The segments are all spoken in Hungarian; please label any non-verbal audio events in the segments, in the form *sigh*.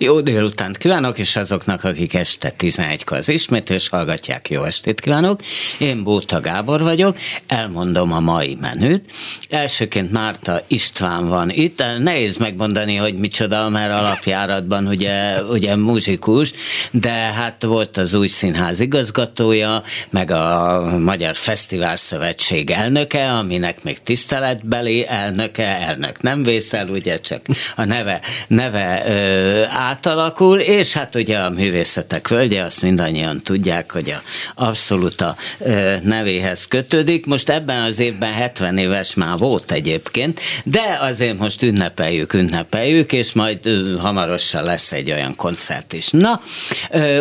Jó délutánt kívánok, és azoknak, akik este 11-kor az ismétlés hallgatják, jó estét kívánok. Én Bóta Gábor vagyok, elmondom a mai menüt. Elsőként Márta István van itt, nehéz megmondani, hogy micsoda, mert alapjáratban ugye, ugye muzsikus, de hát volt az új színház igazgatója, meg a Magyar Fesztivál Szövetség elnöke, aminek még tiszteletbeli elnöke, elnök nem vészel, ugye csak a neve, neve ö, átalakul, és hát ugye a művészetek völgye, azt mindannyian tudják, hogy a abszolút a nevéhez kötődik. Most ebben az évben 70 éves már volt egyébként, de azért most ünnepeljük, ünnepeljük, és majd hamarosan lesz egy olyan koncert is. Na,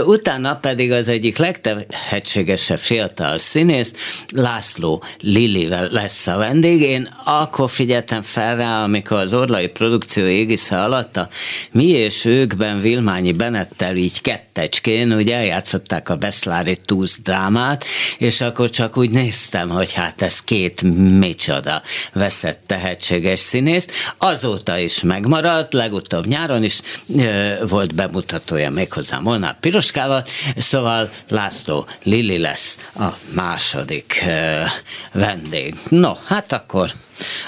utána pedig az egyik legtehetségesebb fiatal színész, László Lilivel lesz a vendég. Én akkor figyeltem fel rá, amikor az Orlai produkció égisze alatt a mi és ők években Vilmányi Benettel így kettecskén, ugye eljátszották a Beszlári Túsz drámát, és akkor csak úgy néztem, hogy hát ez két micsoda veszett tehetséges színész. Azóta is megmaradt, legutóbb nyáron is ö, volt bemutatója méghozzá Molnár Piroskával, szóval László Lili lesz a második ö, vendég. No, hát akkor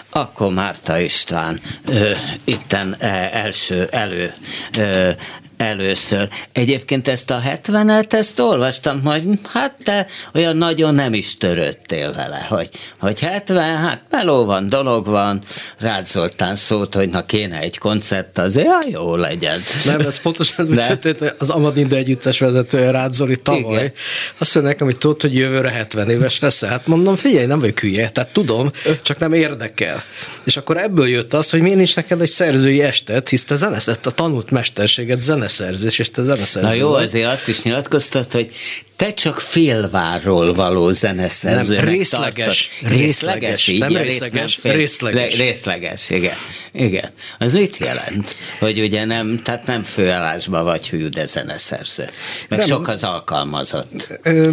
akkor Márta István ö, itten első elő ö, először. Egyébként ezt a 70-et, ezt olvastam, hogy hát te olyan nagyon nem is törődtél vele, hogy, hogy 70, hát meló van, dolog van, Rád Zoltán szólt, hogy na kéne egy koncert, azért ja, jó legyen. Nem, ez pontosan ez, történt, az Amadinda együttes vezetője Rád Zoli tavaly. Igen. Azt mondja nekem, hogy tudod, hogy jövőre 70 éves lesz. Hát mondom, figyelj, nem vagy hülye, tehát tudom, csak nem érdekel. És akkor ebből jött az, hogy miért nincs neked egy szerzői estet, hisz te zeneszett a tanult mesterséget, zene zeneszerzés, és te zeneszerző Na jó, azért azt is nyilatkoztat, hogy te csak félvárról való zeneszerzőnek nem, részleges, részleges, részleges, így nem részleges, nem részleges. Részleges, igen. igen. Az mit jelent? Hogy ugye nem, tehát nem főállásban vagy hű, de zeneszerző. Meg nem, sok az alkalmazott. Ö,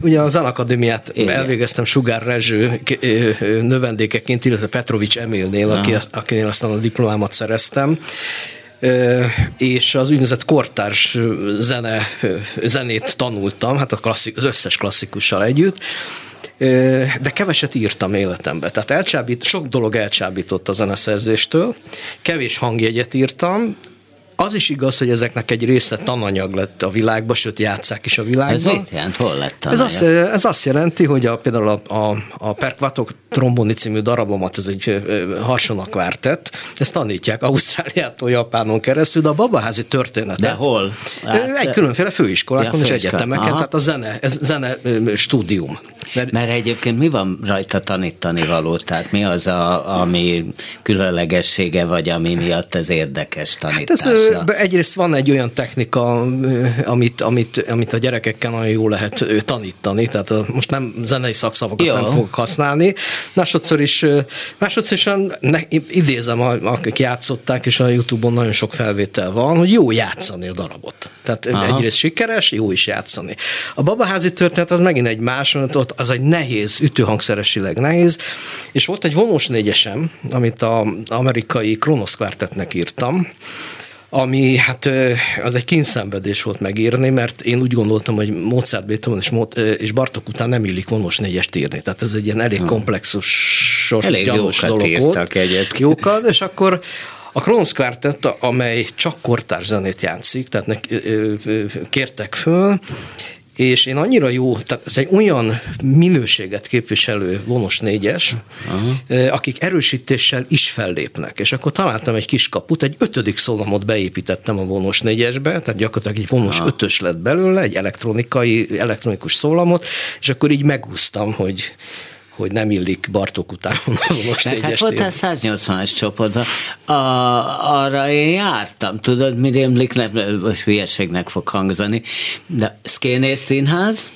ugye az Alakadémiát elvégeztem Sugár Rezső növendékeként, illetve Petrovics Emilnél, aki, akinél aztán a diplomámat szereztem és az úgynevezett kortárs zene, zenét tanultam, hát a klasszik, az összes klasszikussal együtt, de keveset írtam életembe. Tehát elcsábít, sok dolog elcsábított a zeneszerzéstől, kevés hangjegyet írtam, az is igaz, hogy ezeknek egy része tananyag lett a világban, sőt játszák is a világban. Ez mit jelent? Hol lett tananyag? Ez azt, ez azt jelenti, hogy a, például a, a, a Perkvatok tromboni című darabomat, ez egy harsonak vártett, ezt tanítják Ausztráliától Japánon keresztül, de a babaházi történetet. De hol? Hát, egy különféle főiskolákon ja, és egyetemeken, Aha. tehát a zene, ez zene stúdium. Mert, Mert egyébként mi van rajta tanítani való? Tehát mi az, a, ami különlegessége, vagy ami miatt ez érdekes tanításra? Hát ez, egyrészt van egy olyan technika, amit, amit, amit a gyerekekkel nagyon jó lehet tanítani, tehát most nem zenei szakszavakat jó. nem fogok használni. Másodszor is, másodszor is ne, idézem, akik játszották, és a Youtube-on nagyon sok felvétel van, hogy jó játszani a darabot. Tehát Aha. egyrészt sikeres, jó is játszani. A babaházi történet az megint egy más, mert ott az egy nehéz, ütőhangszeresileg nehéz, és volt egy vonós négyesem, amit az amerikai Kronos Quartetnek írtam, ami hát az egy kínszenvedés volt megírni, mert én úgy gondoltam, hogy Mozart, Beethoven és, és Bartok után nem illik vonós négyest írni. Tehát ez egy ilyen elég komplexus, elég gyanús dolog volt. Egyet. Jókat, és akkor a Kronos Quartet, amely csak kortárs zenét játszik, tehát ne, kértek föl, és én annyira jó, tehát ez egy olyan minőséget képviselő vonos négyes, uh-huh. akik erősítéssel is fellépnek, és akkor találtam egy kis kaput, egy ötödik szólamot beépítettem a vonos négyesbe, tehát gyakorlatilag egy vonos uh-huh. ötös lett belőle, egy elektronikai, elektronikus szólamot, és akkor így megúsztam, hogy hogy nem illik Bartók után most Meg hát voltál 180-as csoportban, a, arra én jártam, tudod, mi rémlik, most hülyeségnek fog hangzani, de Szkénész színház,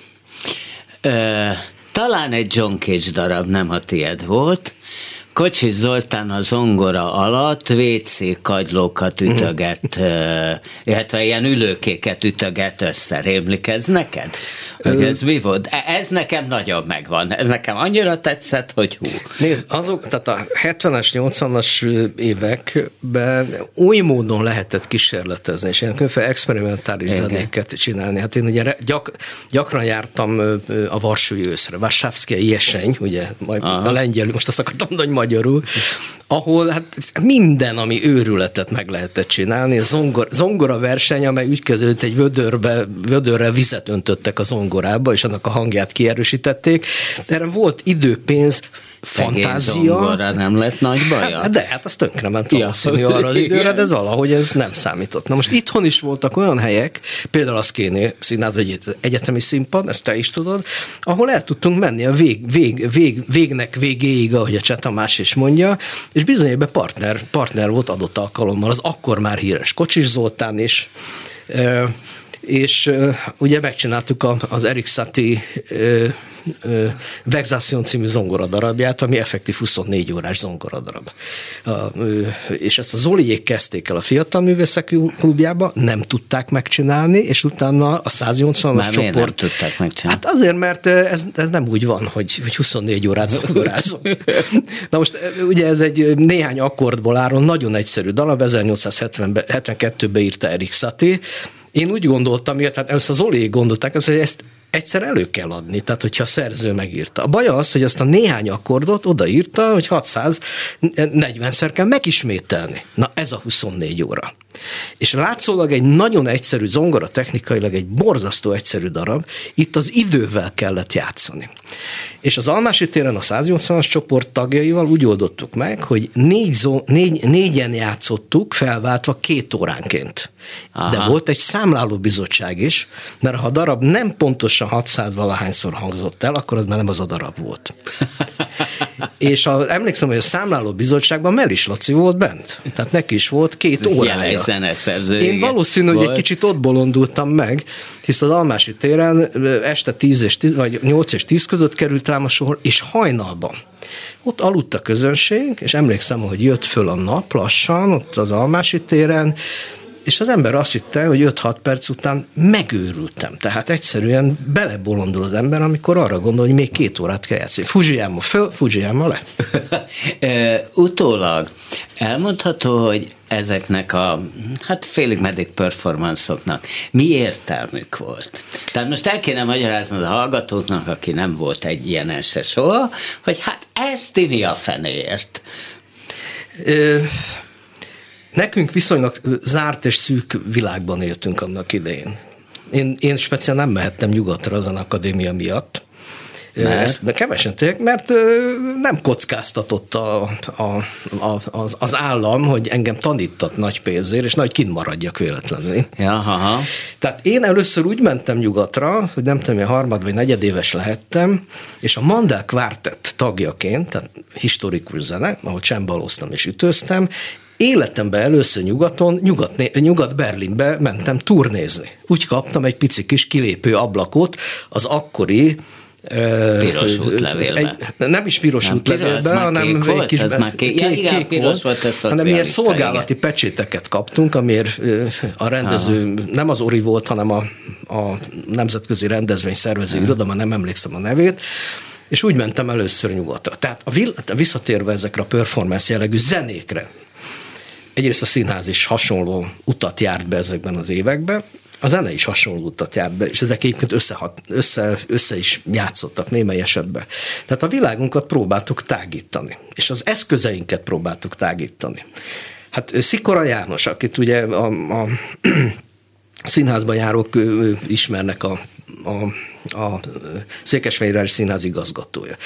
ö, talán egy John Cage darab, nem a tied volt, Kocsi Zoltán a zongora alatt WC kagylókat ütöget, illetve ilyen ülőkéket ütöget össze. Rémlik ez neked? Hogy ez mi volt? E, ez nekem nagyon megvan. Ez nekem annyira tetszett, hogy hú. Nézd, azok, tehát a 70-es, 80-as években oly módon lehetett kísérletezni, és ilyen különféle experimentális Igen. zenéket csinálni. Hát én ugye gyak, gyakran jártam a Varsói őszre, Varsávszki Ieseny, ugye, majd Aha. a lengyelül, most azt akartam mondani, hogy magyarul, ahol hát minden, ami őrületet meg lehetett csinálni, a zongor, zongora verseny, amely úgy kezdődött, egy vödörbe, vödörre vizet öntöttek a zongorába, és annak a hangját kierősítették. Erre volt idő, pénz, fantázia. nem lett nagy baja? Hát, de hát az tönkrement ja. arra az *laughs* időre, de ez valahogy ez nem számított. Na most itthon is voltak olyan helyek, például a Szkéné színház, egyetemi színpad, ezt te is tudod, ahol el tudtunk menni a vég, vég, vég, végnek végéig, ahogy a Cseh Tamás is mondja, és bizony ebben partner, partner volt adott alkalommal, az akkor már híres Kocsis Zoltán is, és ugye megcsináltuk az Erik Satie Vexation című zongoradarabját, ami effektív 24 órás zongoradarab. És ezt a Zoliék kezdték el a Fiatal Művészek Klubjába, nem tudták megcsinálni, és utána a 180-as csoport... nem tudták megcsinálni? Hát azért, mert ez, ez nem úgy van, hogy, hogy 24 órát zongorázunk. *laughs* Na most ugye ez egy néhány akkordból álló, nagyon egyszerű darab, 1872-ben írta Erik Satie, én úgy gondoltam, tehát először az Zoli gondolták, hogy ezt egyszer elő kell adni, tehát hogyha a szerző megírta. A baj az, hogy ezt a néhány akkordot odaírta, hogy 640-szer kell megismételni. Na ez a 24 óra. És látszólag egy nagyon egyszerű zongora, technikailag egy borzasztó egyszerű darab, itt az idővel kellett játszani. És az Almási téren a 180-as csoport tagjaival úgy oldottuk meg, hogy négy, négy, négyen játszottuk felváltva két óránként. Aha. De volt egy számláló bizottság is, mert ha a darab nem pontosan 600 valahányszor hangzott el, akkor az már nem az a darab volt. *laughs* és a, emlékszem, hogy a számláló bizottságban Melis Laci volt bent. Tehát neki is volt két Ez órája. zeneszerző. Én valószínű, hogy egy kicsit ott bolondultam meg, hisz az Almási téren este 10 és 10, vagy 8 és 10 között került rám a sor, és hajnalban. Ott aludt a közönség, és emlékszem, hogy jött föl a nap lassan, ott az Almási téren, és az ember azt hitte, hogy 5-6 perc után megőrültem. Tehát egyszerűen belebolondul az ember, amikor arra gondol, hogy még két órát kell játszani. Fujiyama föl, Fujiyama le. *laughs* Utólag elmondható, hogy ezeknek a hát félig meddig performanszoknak mi értelmük volt? Tehát most el kéne magyaráznod a hallgatóknak, aki nem volt egy ilyen se soha, hogy hát ezt mi a fenéért? Ö, Nekünk viszonylag zárt és szűk világban éltünk annak idején. Én, én speciál nem mehettem nyugatra az akadémia miatt, mert? Ezt kevesen tudják, mert nem kockáztatott a, a, a, az, az állam, hogy engem tanított nagy pénzért, és nagy kint maradjak véletlenül. Ja, ha. Tehát én először úgy mentem nyugatra, hogy nem tudom, hogy harmad vagy negyedéves lehettem, és a Mandel Quartet tagjaként, tehát historikus zene, ahol csembaloztam és ütöztem, Életemben először nyugaton, nyugat, nyugat-Berlinbe mentem turnézni. Úgy kaptam egy pici kis kilépő ablakot az akkori Piros útlevélbe. nem is piros nem, útlevélbe, hanem kék volt? kis, ez már kék, kék, ja, igen, kék piros volt, volt hanem ilyen szolgálati igen. pecséteket kaptunk, amiért a rendező Aha. nem az Ori volt, hanem a, a nemzetközi rendezvény szervező iroda, már nem emlékszem a nevét, és úgy mentem először nyugatra. Tehát a, visszatérve ezekre a performance jellegű zenékre, egyrészt a színház is hasonló utat járt be ezekben az években, a zene is hasonló utat járt be, és ezek egyébként összehat, össze, össze is játszottak némely esetben. Tehát a világunkat próbáltuk tágítani, és az eszközeinket próbáltuk tágítani. Hát Szikora János, akit ugye a, a színházban járók ismernek a a, a Székesfehérvári Színház igazgatója.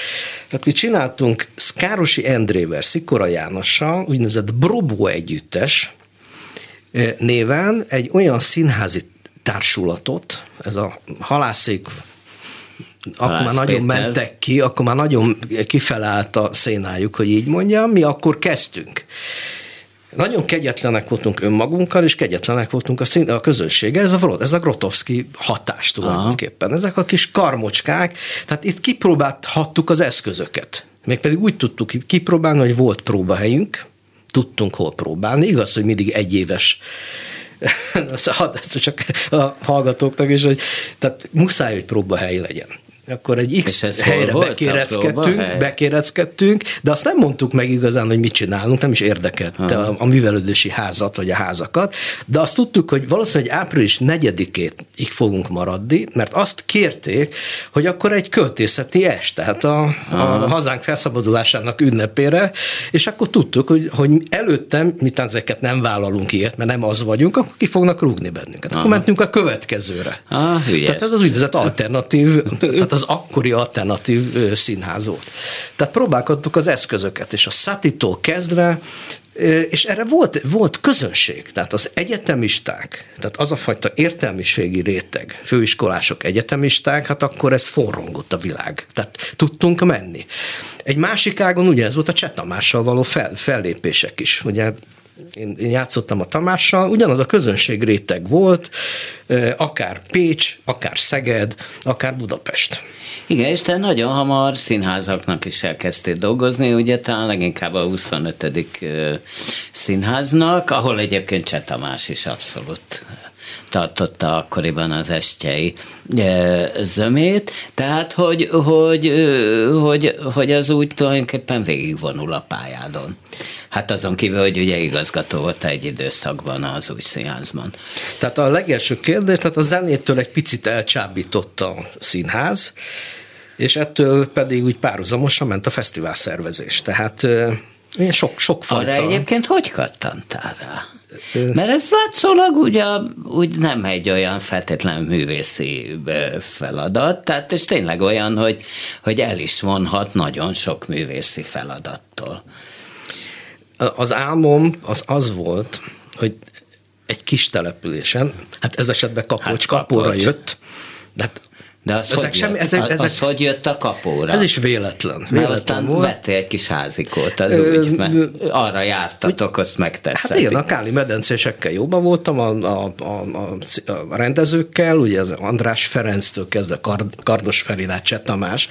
Tehát mi csináltunk Szkárosi Endrével, Szikora Jánossal, úgynevezett Brobó együttes néven egy olyan színházi társulatot, ez a halászék akkor már nagyon Péter. mentek ki, akkor már nagyon kifelállt a szénájuk, hogy így mondjam, mi akkor kezdtünk. Nagyon kegyetlenek voltunk önmagunkkal, és kegyetlenek voltunk a, szín, a közönséggel. Ez a, ez a Grotowski hatás tulajdonképpen. Aha. Ezek a kis karmocskák, tehát itt kipróbálhattuk az eszközöket Mégpedig úgy tudtuk kipróbálni, hogy volt próbahelyünk, tudtunk hol próbálni. Igaz, hogy mindig egyéves *laughs* hadd ezt csak a hallgatóknak is, hogy tehát muszáj, hogy próbahely legyen akkor egy X helyre bekéreckedtünk, bekéreckedtünk, de azt nem mondtuk meg igazán, hogy mit csinálunk, nem is érdekelt a, a művelődési házat, vagy a házakat, de azt tudtuk, hogy valószínűleg április 4-ét így fogunk maradni, mert azt kérték, hogy akkor egy költészeti est, tehát a, a hazánk felszabadulásának ünnepére, és akkor tudtuk, hogy, hogy előttem, mit ezeket nem vállalunk ilyet, mert nem az vagyunk, akkor ki fognak rúgni bennünket. Akkor Aha. mentünk a következőre. Ah, tehát ez az úgynevezett alternatív, *laughs* tehát az akkori alternatív színház volt. Tehát próbálkodtuk az eszközöket, és a Satitól kezdve és erre volt, volt közönség, tehát az egyetemisták, tehát az a fajta értelmiségi réteg, főiskolások, egyetemisták, hát akkor ez forrongott a világ. Tehát tudtunk menni. Egy másik ágon ugye ez volt a Csetamással való fel, fellépések is. Ugye én, én játszottam a Tamással, ugyanaz a közönség réteg volt, akár Pécs, akár Szeged, akár Budapest. Igen, és te nagyon hamar színházaknak is elkezdtél dolgozni, ugye talán leginkább a 25. színháznak, ahol egyébként Cseh Tamás is abszolút tartotta akkoriban az estjei zömét, tehát hogy, hogy, hogy, hogy az úgy tulajdonképpen végigvonul a pályádon. Hát azon kívül, hogy ugye igazgató volt egy időszakban az új színházban. Tehát a legelső kérdés, tehát a zenétől egy picit elcsábított a színház, és ettől pedig úgy párhuzamosan ment a fesztivál szervezés. Tehát én sok, sok fajta. Arra egyébként hogy kattantál rá? Mert ez látszólag ugye úgy nem egy olyan feltétlen művészi feladat, tehát ez tényleg olyan, hogy, hogy el is vonhat nagyon sok művészi feladattól. Az álmom az az volt, hogy egy kis településen, hát ez esetben Kapocs, hát Kapóra jött, de hát de az, ezek hogy, semmi, jött? ezek, ezek, az hogy jött a kapóra? Ez is véletlen. véletlen volt. vettél egy kis házikót, az ö, úgy, mert arra jártatok, úgy, azt megtetszett. Hát igen, a Káli medencésekkel jóban voltam, a, a, a, a rendezőkkel, ugye az András Ferenctől kezdve Kard, Kardos Feridát Cseh Tamás,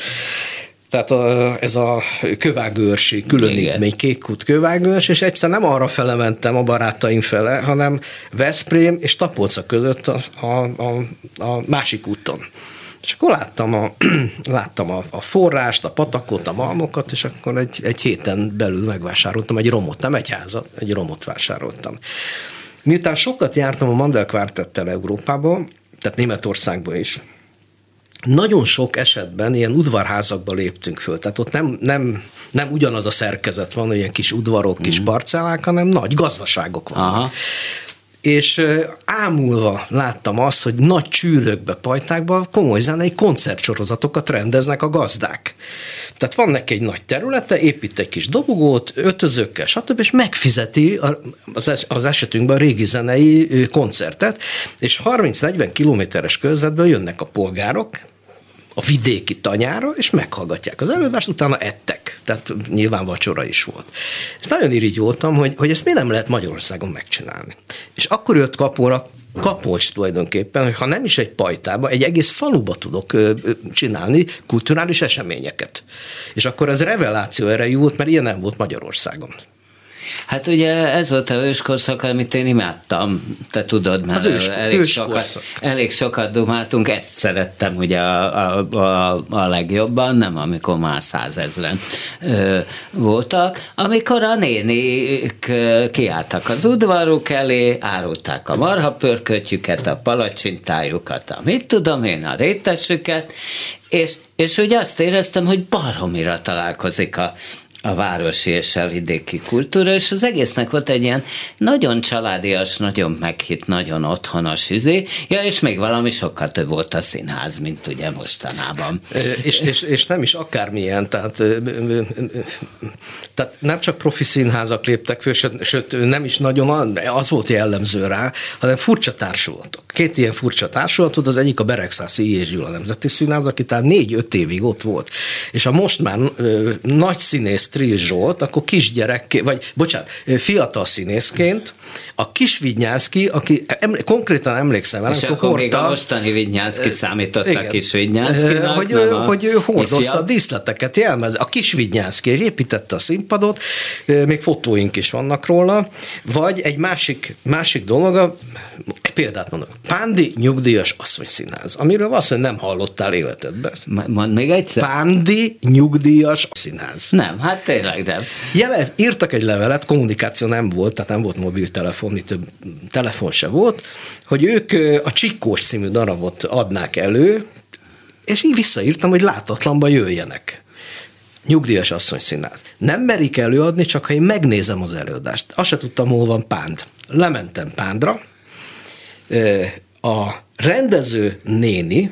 tehát a, ez a kövágőrsi különítmény, kékkút kövágőrs, és egyszer nem arra fele mentem a barátaim fele, hanem Veszprém és Tapolca között a, a, a, a másik úton. És akkor láttam a, *clears throat* láttam a, a forrást, a patakot, a malmokat, és akkor egy, egy héten belül megvásároltam egy romot, nem egy házat, egy romot vásároltam. Miután sokat jártam a Mandel Quartettel Európában, tehát Németországban is, nagyon sok esetben ilyen udvarházakba léptünk föl, tehát ott nem, nem, nem ugyanaz a szerkezet van, ilyen kis udvarok, kis mm. parcellák, hanem nagy gazdaságok vannak. Aha és ámulva láttam azt, hogy nagy csűrökbe, pajtákba komoly zenei koncertsorozatokat rendeznek a gazdák. Tehát van neki egy nagy területe, épít egy kis dobogót, ötözőkkel, stb., és megfizeti az esetünkben a régi zenei koncertet, és 30-40 kilométeres körzetből jönnek a polgárok, a vidéki tanyára, és meghallgatják az előadást, utána ettek. Tehát nyilván vacsora is volt. És nagyon irigy voltam, hogy, hogy ezt mi nem lehet Magyarországon megcsinálni. És akkor jött kapóra kapocs tulajdonképpen, hogy ha nem is egy pajtába, egy egész faluba tudok csinálni kulturális eseményeket. És akkor ez reveláció erejű volt, mert ilyen nem volt Magyarországon. Hát ugye ez volt a őskorszak, amit én imádtam, te tudod, mert ős, elég, sokat, elég sokat dumáltunk, ezt szerettem ugye a, a, a, a legjobban, nem amikor már százezren ö, voltak, amikor a nénik kiálltak az udvaruk elé, árulták a marhapörkötjüket, a palacsintájukat, a mit tudom én, a rétesüket, és, és úgy azt éreztem, hogy baromira találkozik a a városi és a vidéki kultúra, és az egésznek volt egy ilyen nagyon családias, nagyon meghitt, nagyon otthonos izé, ja, és még valami sokkal több volt a színház, mint ugye mostanában. És, és, és nem is akármilyen, tehát, tehát nem csak profi színházak léptek föl, sőt, sőt nem is nagyon az volt jellemző rá, hanem furcsa társulatok. Két ilyen furcsa társulatot, az egyik a Beregszászi I. és Gyula Nemzeti Színház, aki talán négy-öt évig ott volt. És a most már nagy színész Trill Zsolt, akkor kisgyerek, vagy bocsánat, fiatal színészként, a kis Vignyánszki, aki eml- konkrétan emlékszem És akkor, akkor hordta, még a mostani Vignyánszki számított a kis Vignyánszkinak, hogy, ő, a, hogy ő hordozta a díszleteket, jelmez, a kis Vignyánszki, és építette a színpadot, még fotóink is vannak róla, vagy egy másik, másik dolog, egy példát mondok, Pándi nyugdíjas asszonyszínház, amiről valószínűleg nem hallottál életedben. Mond még egyszer. Pándi nyugdíjas színház. Nem, hát tényleg nem. Jele, írtak egy levelet, kommunikáció nem volt, tehát nem volt mobiltelefon, több telefon se volt, hogy ők a Csikkós című darabot adnák elő, és így visszaírtam, hogy látatlanban jöjjenek nyugdíjas asszony színház. Nem merik előadni, csak ha én megnézem az előadást. Azt se tudtam, hol van Pánd. Lementem Pándra, a rendező néni,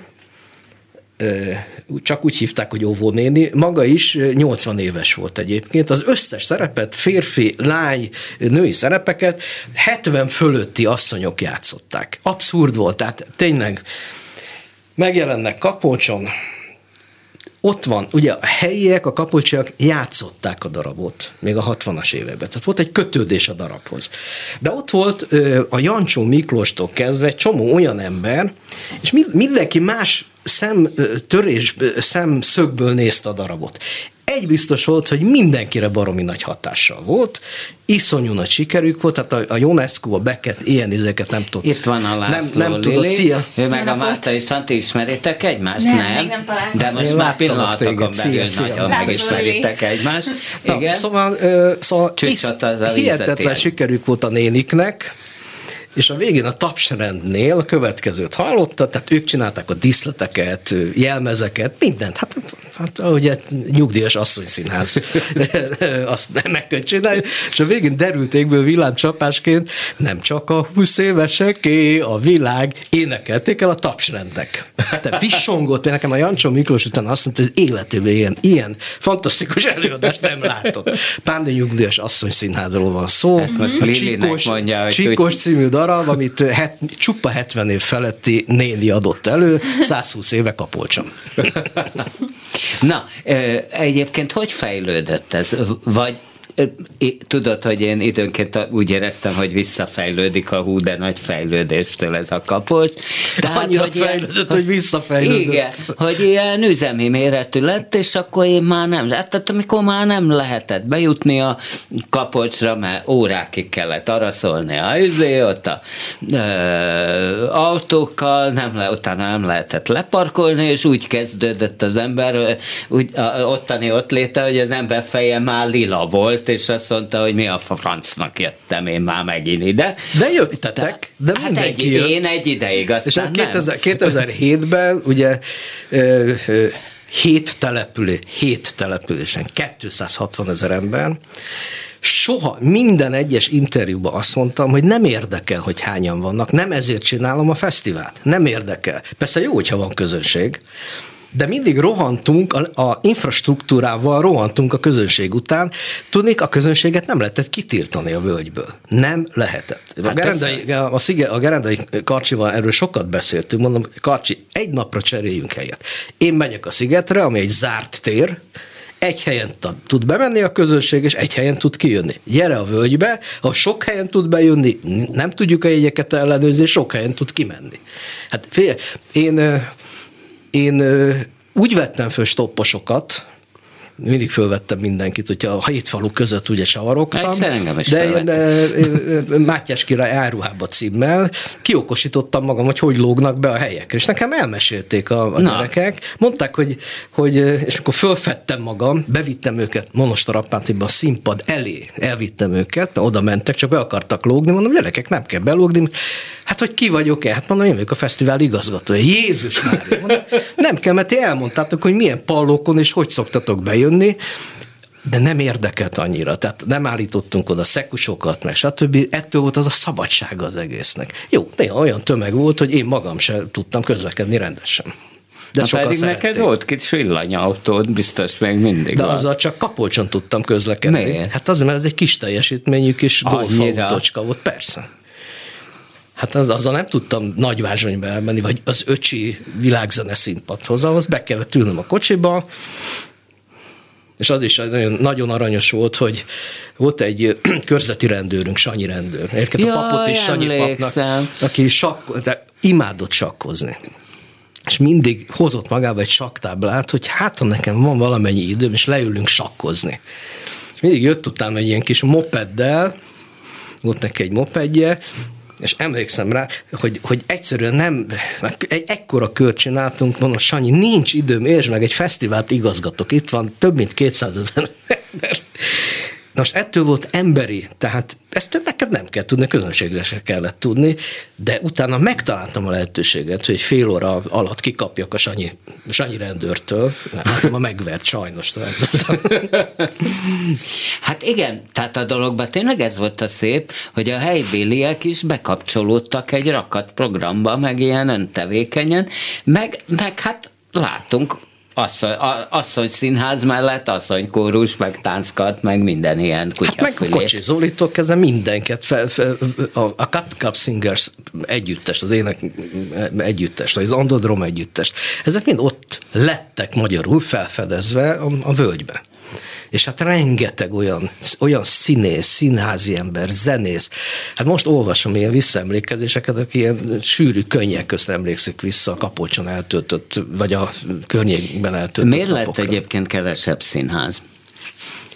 csak úgy hívták, hogy óvónéni, maga is 80 éves volt egyébként. Az összes szerepet, férfi, lány, női szerepeket 70 fölötti asszonyok játszották. Abszurd volt, tehát tényleg megjelennek Kapolcson, ott van, ugye a helyiek, a kapocsiak játszották a darabot, még a 60-as években. Tehát volt egy kötődés a darabhoz. De ott volt a Jancsó Miklóstól kezdve csomó olyan ember, és mindenki más szemtörés, szemszögből nézte a darabot. Egy biztos volt, hogy mindenkire baromi nagy hatással volt, iszonyú nagy sikerük volt, tehát a, a UNESCO, a Beckett ilyen izéket nem tudott. Itt van a László nem, nem tudott, szia. Ő meg a Márta István, ti ismeritek egymást? Nem, nem. nem De most Én már pillanatokon belül szia, nagyon megismeritek egymást. Igen? Na, szóval, uh, szóval is, hihetetlen sikerük volt a néniknek, és a végén a tapsrendnél a következőt hallotta, tehát ők csinálták a diszleteket, jelmezeket, mindent. Hát, hát ugye nyugdíjas asszonyszínház azt nem meg kell csinálni, és a végén derült égből villámcsapásként nem csak a 20 éveseké a világ énekelték el a tapsrendek. Tehát visongott, nekem a Jancsó Miklós után azt mondta, hogy életében ilyen, ilyen fantasztikus előadást nem látott. Pándi nyugdíjas asszonyszínházról van szó. Ezt most Csikós, mondja, hogy Csikós című darab, amit het, csupa 70 év feletti néni adott elő, 120 éve kapolcsam. *laughs* Na, egyébként hogy fejlődött ez? Vagy Tudod, hogy én időnként úgy éreztem, hogy visszafejlődik a hú, de nagy fejlődéstől ez a kapocs. Tehát, Annyira hogy fejlődött, ilyen, hogy visszafejlődött. Igen, hogy ilyen üzemi méretű lett, és akkor én már nem, hát, tehát amikor már nem lehetett bejutni a kapocsra, mert órákig kellett araszolni a üzé, ott a ö, autókkal, nem le, utána nem lehetett leparkolni, és úgy kezdődött az ember, úgy, a, ottani ott léte, hogy az ember feje már lila volt, jött, és azt mondta, hogy mi a francnak jöttem én már megint ide. De jöttetek, de hát egy, jött. Én egy ideig, aztán és 2000, 2007-ben ugye ö, ö, hét település, hét településen, 260 ezer ember, soha minden egyes interjúban azt mondtam, hogy nem érdekel, hogy hányan vannak, nem ezért csinálom a fesztivált, nem érdekel. Persze jó, hogyha van közönség, de mindig rohantunk, a, a infrastruktúrával rohantunk a közönség után. Tudnék, a közönséget nem lehetett kitiltani a völgyből. Nem lehetett. Hát a, gerendai, a, a, szige, a gerendai Karcsival erről sokat beszéltünk, mondom, Karcsi, egy napra cseréljünk helyet. Én megyek a szigetre, ami egy zárt tér, egy helyen tud bemenni a közönség, és egy helyen tud kijönni. Gyere a völgybe, ha sok helyen tud bejönni, nem tudjuk a jegyeket ellenőrizni, sok helyen tud kimenni. Hát fél, én én úgy vettem föl stopposokat, mindig fölvettem mindenkit, hogyha a hét falu között ugye csavarogtam. de én Mátyás király áruhába címmel kiokosítottam magam, hogy hogy lógnak be a helyek. És nekem elmesélték a, a gyerekek, mondták, hogy, hogy, és akkor fölfettem magam, bevittem őket Monostorapántiba a színpad elé, elvittem őket, oda mentek, csak be akartak lógni, mondom, gyerekek, nem kell belógni, hát hogy ki vagyok-e? Hát mondom, én vagyok a fesztivál igazgatója. Jézus már! Mondom, nem kell, mert ti elmondtátok, hogy milyen pallókon és hogy szoktatok bejönni, de nem érdekelt annyira, tehát nem állítottunk oda szekusokat, meg stb. Ettől volt az a szabadsága az egésznek. Jó, néha olyan tömeg volt, hogy én magam sem tudtam közlekedni rendesen. De Na pedig szerették. neked volt kis villanyautód, biztos még mindig De van. azzal csak kapolcson tudtam közlekedni. Miért? Hát azért, mert ez egy kis teljesítményű kis golfautócska volt, persze. Hát az, azzal nem tudtam nagyvázsonyba elmenni, vagy az öcsi világzene színpadhoz, ahhoz be kellett ülnöm a kocsiba, és az is nagyon, nagyon aranyos volt, hogy volt egy *clears throat* körzeti rendőrünk, Sanyi rendőr. Egyébként ja, a papot is Sanyi papnak, aki sakk, de imádott sakkozni és mindig hozott magába egy saktáblát, hogy hát ha nekem van valamennyi időm, és leülünk sakkozni. És mindig jött utána egy ilyen kis mopeddel, volt neki egy mopedje, és emlékszem rá, hogy, hogy egyszerűen nem, egy ekkora kört csináltunk, mondom, Sanyi, nincs időm, és meg egy fesztivált igazgatok, itt van több mint 200 ezer ember. Most ettől volt emberi, tehát ezt neked nem kell tudni, közönségre se kellett tudni, de utána megtaláltam a lehetőséget, hogy fél óra alatt kikapjak a Sanyi, Sanyi rendőrtől, hát ma megvert sajnos. *laughs* hát igen, tehát a dologban tényleg ez volt a szép, hogy a helybéliek is bekapcsolódtak egy rakat programba, meg ilyen öntevékenyen, meg, meg hát látunk asszony, asszony színház mellett asszony kórus, meg tánckart, meg minden ilyen kutyafülé. Hát meg Kocsi Zolitól kezdve mindenket, fel, fel, a, a Cut Cup Singers együttest, az ének együttest, az Andodrom együttest, ezek mind ott lettek magyarul felfedezve a, a völgybe és hát rengeteg olyan, olyan színész, színházi ember, zenész. Hát most olvasom ilyen visszaemlékezéseket, aki ilyen sűrű könnyek közt emlékszik vissza a Kapocson eltöltött, vagy a környékben eltöltött Miért napokra. lett egyébként kevesebb színház?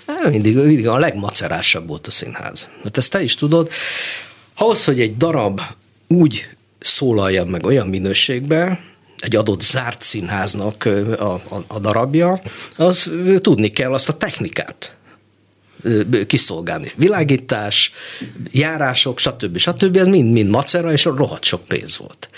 Hát mindig, mindig a legmacerásabb volt a színház. Hát ezt te is tudod. Ahhoz, hogy egy darab úgy szólalja meg olyan minőségben, egy adott zárt színháznak a, a, a darabja, az tudni kell azt a technikát kiszolgálni. Világítás, járások, stb. stb. Ez mind-mind macera, és rohadt sok pénz volt.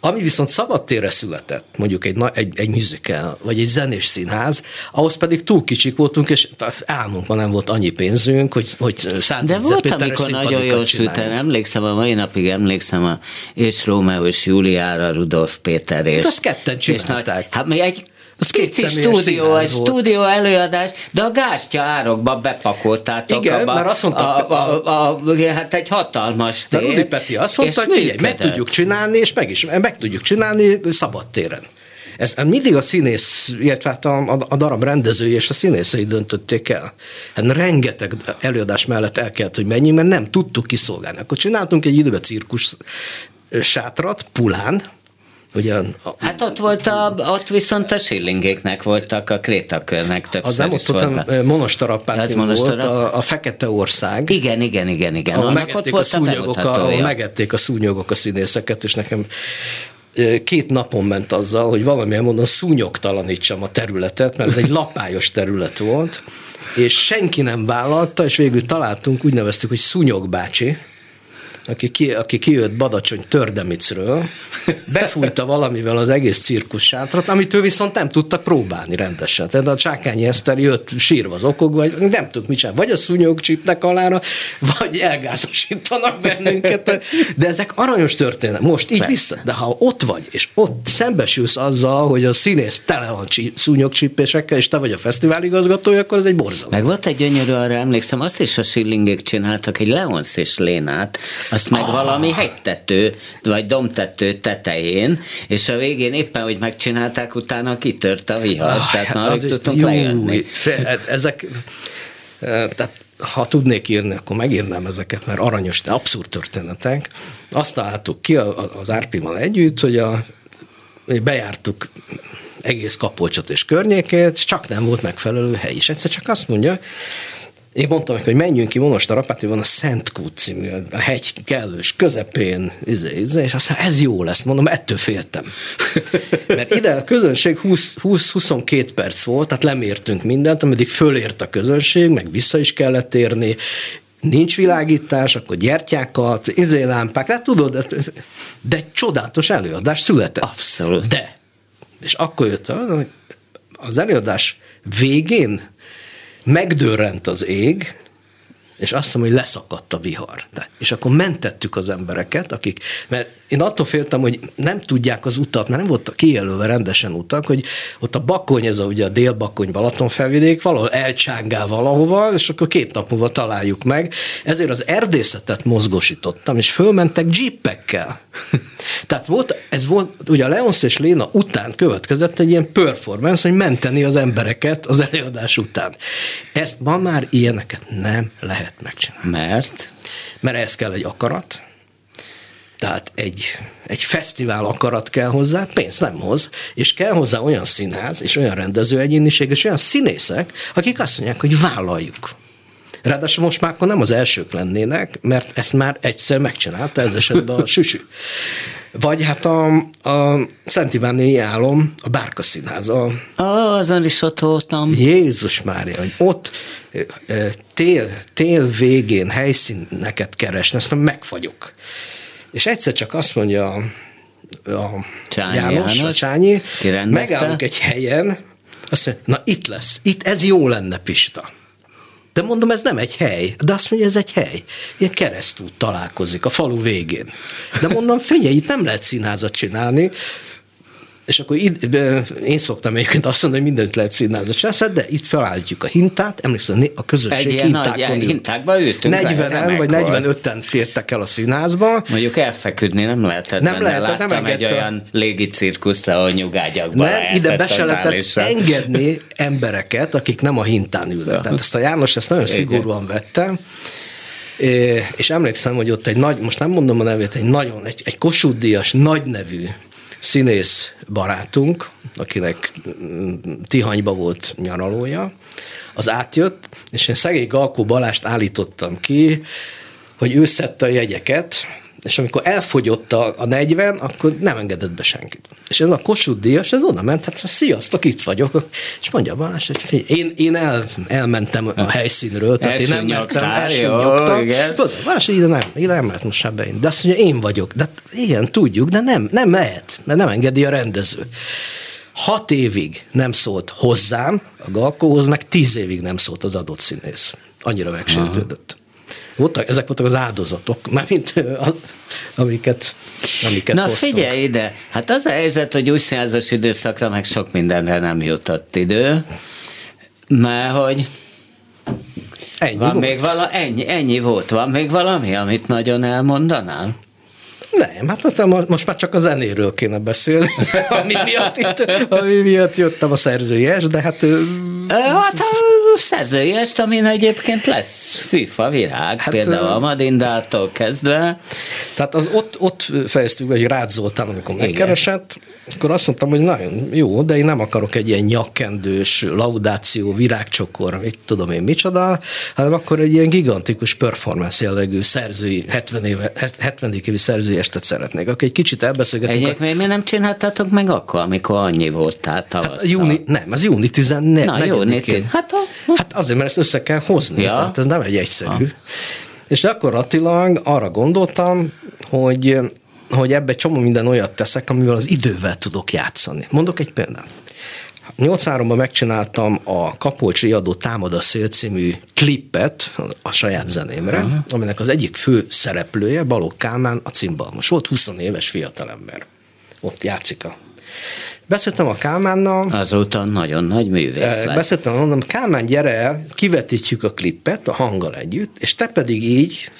Ami viszont szabadtérre született, mondjuk egy, egy, egy musical, vagy egy zenés színház, ahhoz pedig túl kicsik voltunk, és álmunkban nem volt annyi pénzünk, hogy, hogy száz De volt, amikor nagyon jól süten, emlékszem, a mai napig emlékszem a és Rómeó és Júliára, Rudolf Péter és... De azt ketten csinálták. És nagy, hát mi egy az Pici stúdió, egy stúdió előadás, de a gástya árokba bepakoltátok. Igen, abba, mert azt mondta, a, a, a, a, hát egy hatalmas tér. De Rudi Peti azt mondta, hogy figyelj, meg tudjuk csinálni, és meg is meg tudjuk csinálni szabadtéren. Ez mindig a színész, illetve hát a, a, a darab rendezői és a színészei döntötték el. Hát rengeteg előadás mellett el kellett, hogy menjünk, mert nem tudtuk kiszolgálni. Akkor csináltunk egy időben cirkus sátrat, Pulán, Ugye, a, hát ott volt a, ott viszont a Schillingéknek voltak, a Krétakörnek többször Az nem ott voltam, Monostorapátin volt, a, a Fekete Ország. Igen, igen, igen, igen. Ahol megették, ott a szúnyogok, a, ahol megették a szúnyogok a színészeket, és nekem két napon ment azzal, hogy valamilyen módon szúnyogtalanítsam a területet, mert ez egy lapályos terület volt, és senki nem vállalta, és végül találtunk, úgy neveztük, hogy Szúnyog bácsi, aki, ki, aki kijött Badacsony Tördemicről, befújta valamivel az egész cirkus sátrat, amit ő viszont nem tudtak próbálni rendesen. Tehát a Csákányi Eszter jött sírva az okok, vagy nem tudtuk mit csinálni. Vagy a szúnyog csípnek alára, vagy elgázosítanak bennünket. De ezek aranyos történet. Most így Persze. vissza. De ha ott vagy, és ott szembesülsz azzal, hogy a színész tele van szúnyogcsípésekkel, és te vagy a fesztivál igazgatója, akkor ez egy borzalom. Meg volt egy gyönyörű, arra emlékszem, azt is a Schillingék csináltak, egy Leonsz és Lénát, azt meg oh. valami hegytető, vagy domtető tetején, és a végén éppen, hogy megcsinálták, utána kitört a vihar, oh, tehát már alig tudtunk jó, lejönni. Ezek, tehát ha tudnék írni, akkor megírnám ezeket, mert aranyos, de abszurd történetek. Azt találtuk ki az Árpival együtt, hogy a, bejártuk egész Kapolcsot és környékét, csak nem volt megfelelő hely. És egyszer csak azt mondja, én mondtam neki, hogy menjünk ki Monostorapáti, van a Szent Kút című, a hegy kellős közepén, izé, izé, és azt mondja, ez jó lesz, mondom, ettől féltem. *laughs* Mert ide a közönség 20-22 perc volt, tehát lemértünk mindent, ameddig fölért a közönség, meg vissza is kellett érni, nincs világítás, akkor gyertyákat, izélámpák, tehát tudod, de egy csodálatos előadás született. Abszolút. De. És akkor jött, hogy az előadás végén megdörrent az ég, és azt hiszem, hogy leszakadt a vihar. De, és akkor mentettük az embereket, akik, mert én attól féltem, hogy nem tudják az utat, mert nem volt kijelölve rendesen utak, hogy ott a Bakony, ez a, ugye a dél-Bakony Balaton felvidék, valahol elcsángál valahova, és akkor két nap múlva találjuk meg. Ezért az erdészetet mozgosítottam, és fölmentek jeepekkel. *laughs* Tehát volt, ez volt, ugye a Leonsz és Léna után következett egy ilyen performance, hogy menteni az embereket az előadás után. Ezt ma már ilyeneket nem lehet megcsinálni. Mert? Mert ehhez kell egy akarat, tehát egy, egy fesztivál akarat kell hozzá, pénzt nem hoz, és kell hozzá olyan színház, és olyan rendező egyéniség, és olyan színészek, akik azt mondják, hogy vállaljuk. Ráadásul most már akkor nem az elsők lennének, mert ezt már egyszer megcsinálta ez esetben a *laughs* süsű. Vagy hát a, a Szent Iváni álom, a Bárka Színház. A... Oh, azon is ott voltam. Jézus Mária, hogy ott tél, tél végén helyszíneket keresni, aztán megfagyok. És egyszer csak azt mondja a, a Csányi János, János, a Csányi, megállunk egy helyen, azt mondja, na itt lesz, itt ez jó lenne, Pista. De mondom, ez nem egy hely. De azt mondja, ez egy hely. Ilyen keresztút találkozik a falu végén. De mondom, figyelj, itt nem lehet színházat csinálni, és akkor itt, én szoktam egyébként azt mondani, hogy mindent lehet színházat csinálni, de itt felállítjuk a hintát, emlékszem, a közösség Egy hintákon nagy, hintákba ültünk 40-en vagy 45-en fértek el a színházba. Mondjuk elfeküdni nem lehetett nem benne. Lehetett, Láttam nem egy olyan légi cirkuszt, ahol nyugágyakban Nem, ide be se lehetett engedni embereket, akik nem a hintán ülnek. Tehát ezt a János ezt nagyon Igen. szigorúan vette. És emlékszem, hogy ott egy nagy, most nem mondom a nevét, egy nagyon, egy, egy Kossuth Díjas nagy nevű színész barátunk, akinek Tihanyba volt nyaralója, az átjött, és én szegény Galkó Balást állítottam ki, hogy ő szedte a jegyeket, és amikor elfogyott a, a 40, akkor nem engedett be senkit. És ez a Kossuth Díjas, ez oda ment, hát sziasztok, itt vagyok. És mondja Balázs, hogy figyelj, én, én el, elmentem a helyszínről, tehát én nem mertem, elsőnyogtam. Balázs, ide nem, ide nem lehet most se beint. De azt mondja, én vagyok. De hát igen, tudjuk, de nem, nem mehet, mert nem engedi a rendező. Hat évig nem szólt hozzám, a Galkóhoz, meg tíz évig nem szólt az adott színész. Annyira megsértődött. Voltak, ezek voltak az áldozatok, mármint amiket, amiket Na hoztam. figyelj ide, hát az a helyzet, hogy úgy százas időszakra meg sok mindenre nem jutott idő, mert hogy Ennyi van volt? még vala, ennyi, ennyi volt. Van még valami, amit nagyon elmondanál? Nem, hát aztán most már csak a zenéről kéne beszélni, *laughs* ami miatt, itt, ami miatt jöttem a szerzőjes, de hát... Hát a szerzőjes, amin egyébként lesz FIFA virág, hát, például a Madindától kezdve. Tehát az ott, ott fejeztük be, hogy Rácz Zoltán, amikor megkeresett, akkor azt mondtam, hogy nagyon jó, de én nem akarok egy ilyen nyakkendős laudáció, virágcsokor, mit tudom én micsoda, hanem akkor egy ilyen gigantikus performance jellegű szerzői, 70, éve, 70. évi szerzői estet szeretnék. Akkor egy kicsit elbeszélgetünk. Egyébként miért nem csináltátok meg akkor, amikor annyi voltál tavasszal? Hát júni, nem, az júni 14. Na, júni 10. Hát, a... hát azért, mert ezt össze kell hozni, ja. tehát ez nem egy egyszerű. Ah. És gyakorlatilag arra gondoltam, hogy hogy ebbe csomó minden olyat teszek, amivel az idővel tudok játszani. Mondok egy példát. 83-ban megcsináltam a Kapolcsi adó Támad a szél című klippet a saját zenémre, uh-huh. aminek az egyik fő szereplője, Balogh Kálmán, a cimbalmos. Volt 20 éves fiatalember. Ott játszik a Beszéltem a Kálmánnal. Azóta nagyon nagy művész lett. Beszéltem, mondom, Kálmán, gyere el, kivetítjük a klippet a hanggal együtt, és te pedig így,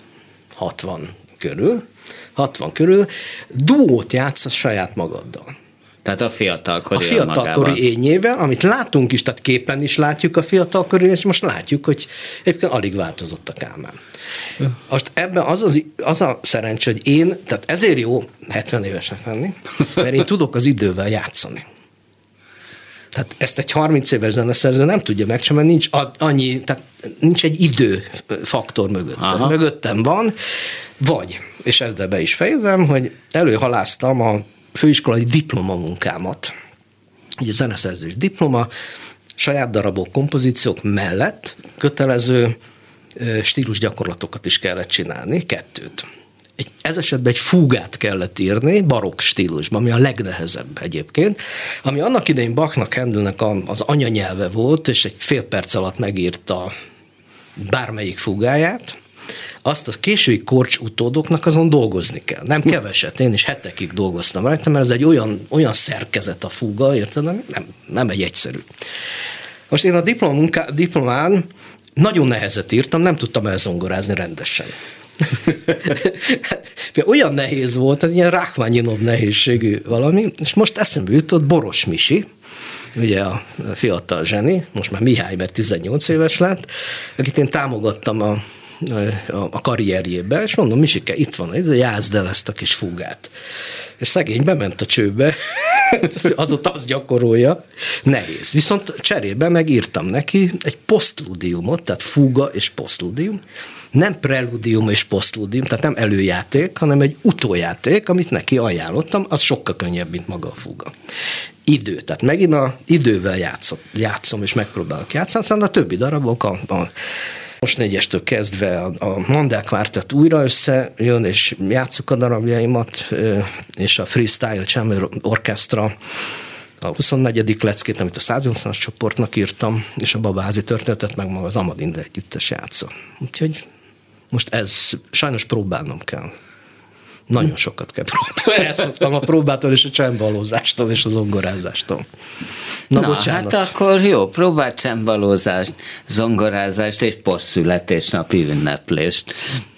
60 körül, 60 körül, duót játszasz saját magaddal. Tehát a fiatalkori A fiatalkori ényével, amit látunk is, tehát képen is látjuk a fiatalkori, és most látjuk, hogy egyébként alig változott a Kálmán. Most ebben az, az, az a szerencsé, hogy én, tehát ezért jó 70 évesnek lenni, mert én tudok az idővel játszani. Tehát ezt egy 30 éves zeneszerző nem tudja megcsinálni, mert nincs annyi, tehát nincs egy időfaktor mögött. Mögöttem van, vagy, és ezzel be is fejezem, hogy előhaláztam a főiskolai diplomamunkámat, egy zeneszerzés diploma, saját darabok, kompozíciók mellett kötelező stílusgyakorlatokat is kellett csinálni, kettőt. Egy, ez esetben egy fúgát kellett írni, barokk stílusban, ami a legnehezebb egyébként, ami annak idején Bachnak, Handelnek az anyanyelve volt, és egy fél perc alatt megírta bármelyik fúgáját, azt a késői korcs utódoknak azon dolgozni kell. Nem keveset, én is hetekig dolgoztam rajta, mert ez egy olyan, olyan szerkezet a fúga, érted? Nem, nem egy egyszerű. Most én a diplomunká, diplomán nagyon nehezet írtam, nem tudtam elzongorázni rendesen. *laughs* olyan nehéz volt, tehát ilyen Rákmányinov nehézségű valami, és most eszembe jutott Boros Misi, ugye a fiatal zseni, most már Mihály, mert 18 éves lett, akit én támogattam a, a, karrierjébe, és mondom, Misike, itt van, ez jázd el ezt a kis fúgát. És szegény bement a csőbe, *laughs* azóta az gyakorolja, nehéz. Viszont cserébe megírtam neki egy posztludiumot, tehát fúga és posztludium, nem preludium és posztludium, tehát nem előjáték, hanem egy utójáték, amit neki ajánlottam, az sokkal könnyebb, mint maga a fúga. Idő, tehát megint a idővel játszom, játszom és megpróbálok játszani, aztán a többi darabok a, a most négyestől kezdve a, a Mandák Vártat újra összejön, és játszuk a darabjaimat, és a Freestyle Chamber Orchestra a 24. leckét, amit a 180-as csoportnak írtam, és a babázi történetet meg maga az Amadinde együttes játsza. Úgyhogy most ez sajnos próbálnom kell. Nagyon sokat kell próbálni. *laughs* Elszoktam a próbától és a csendvalózástól és az zongorázástól. Na, Na bocsánat. hát akkor jó, próbáld csendvalózást, zongorázást és posztszületésnapi ünneplést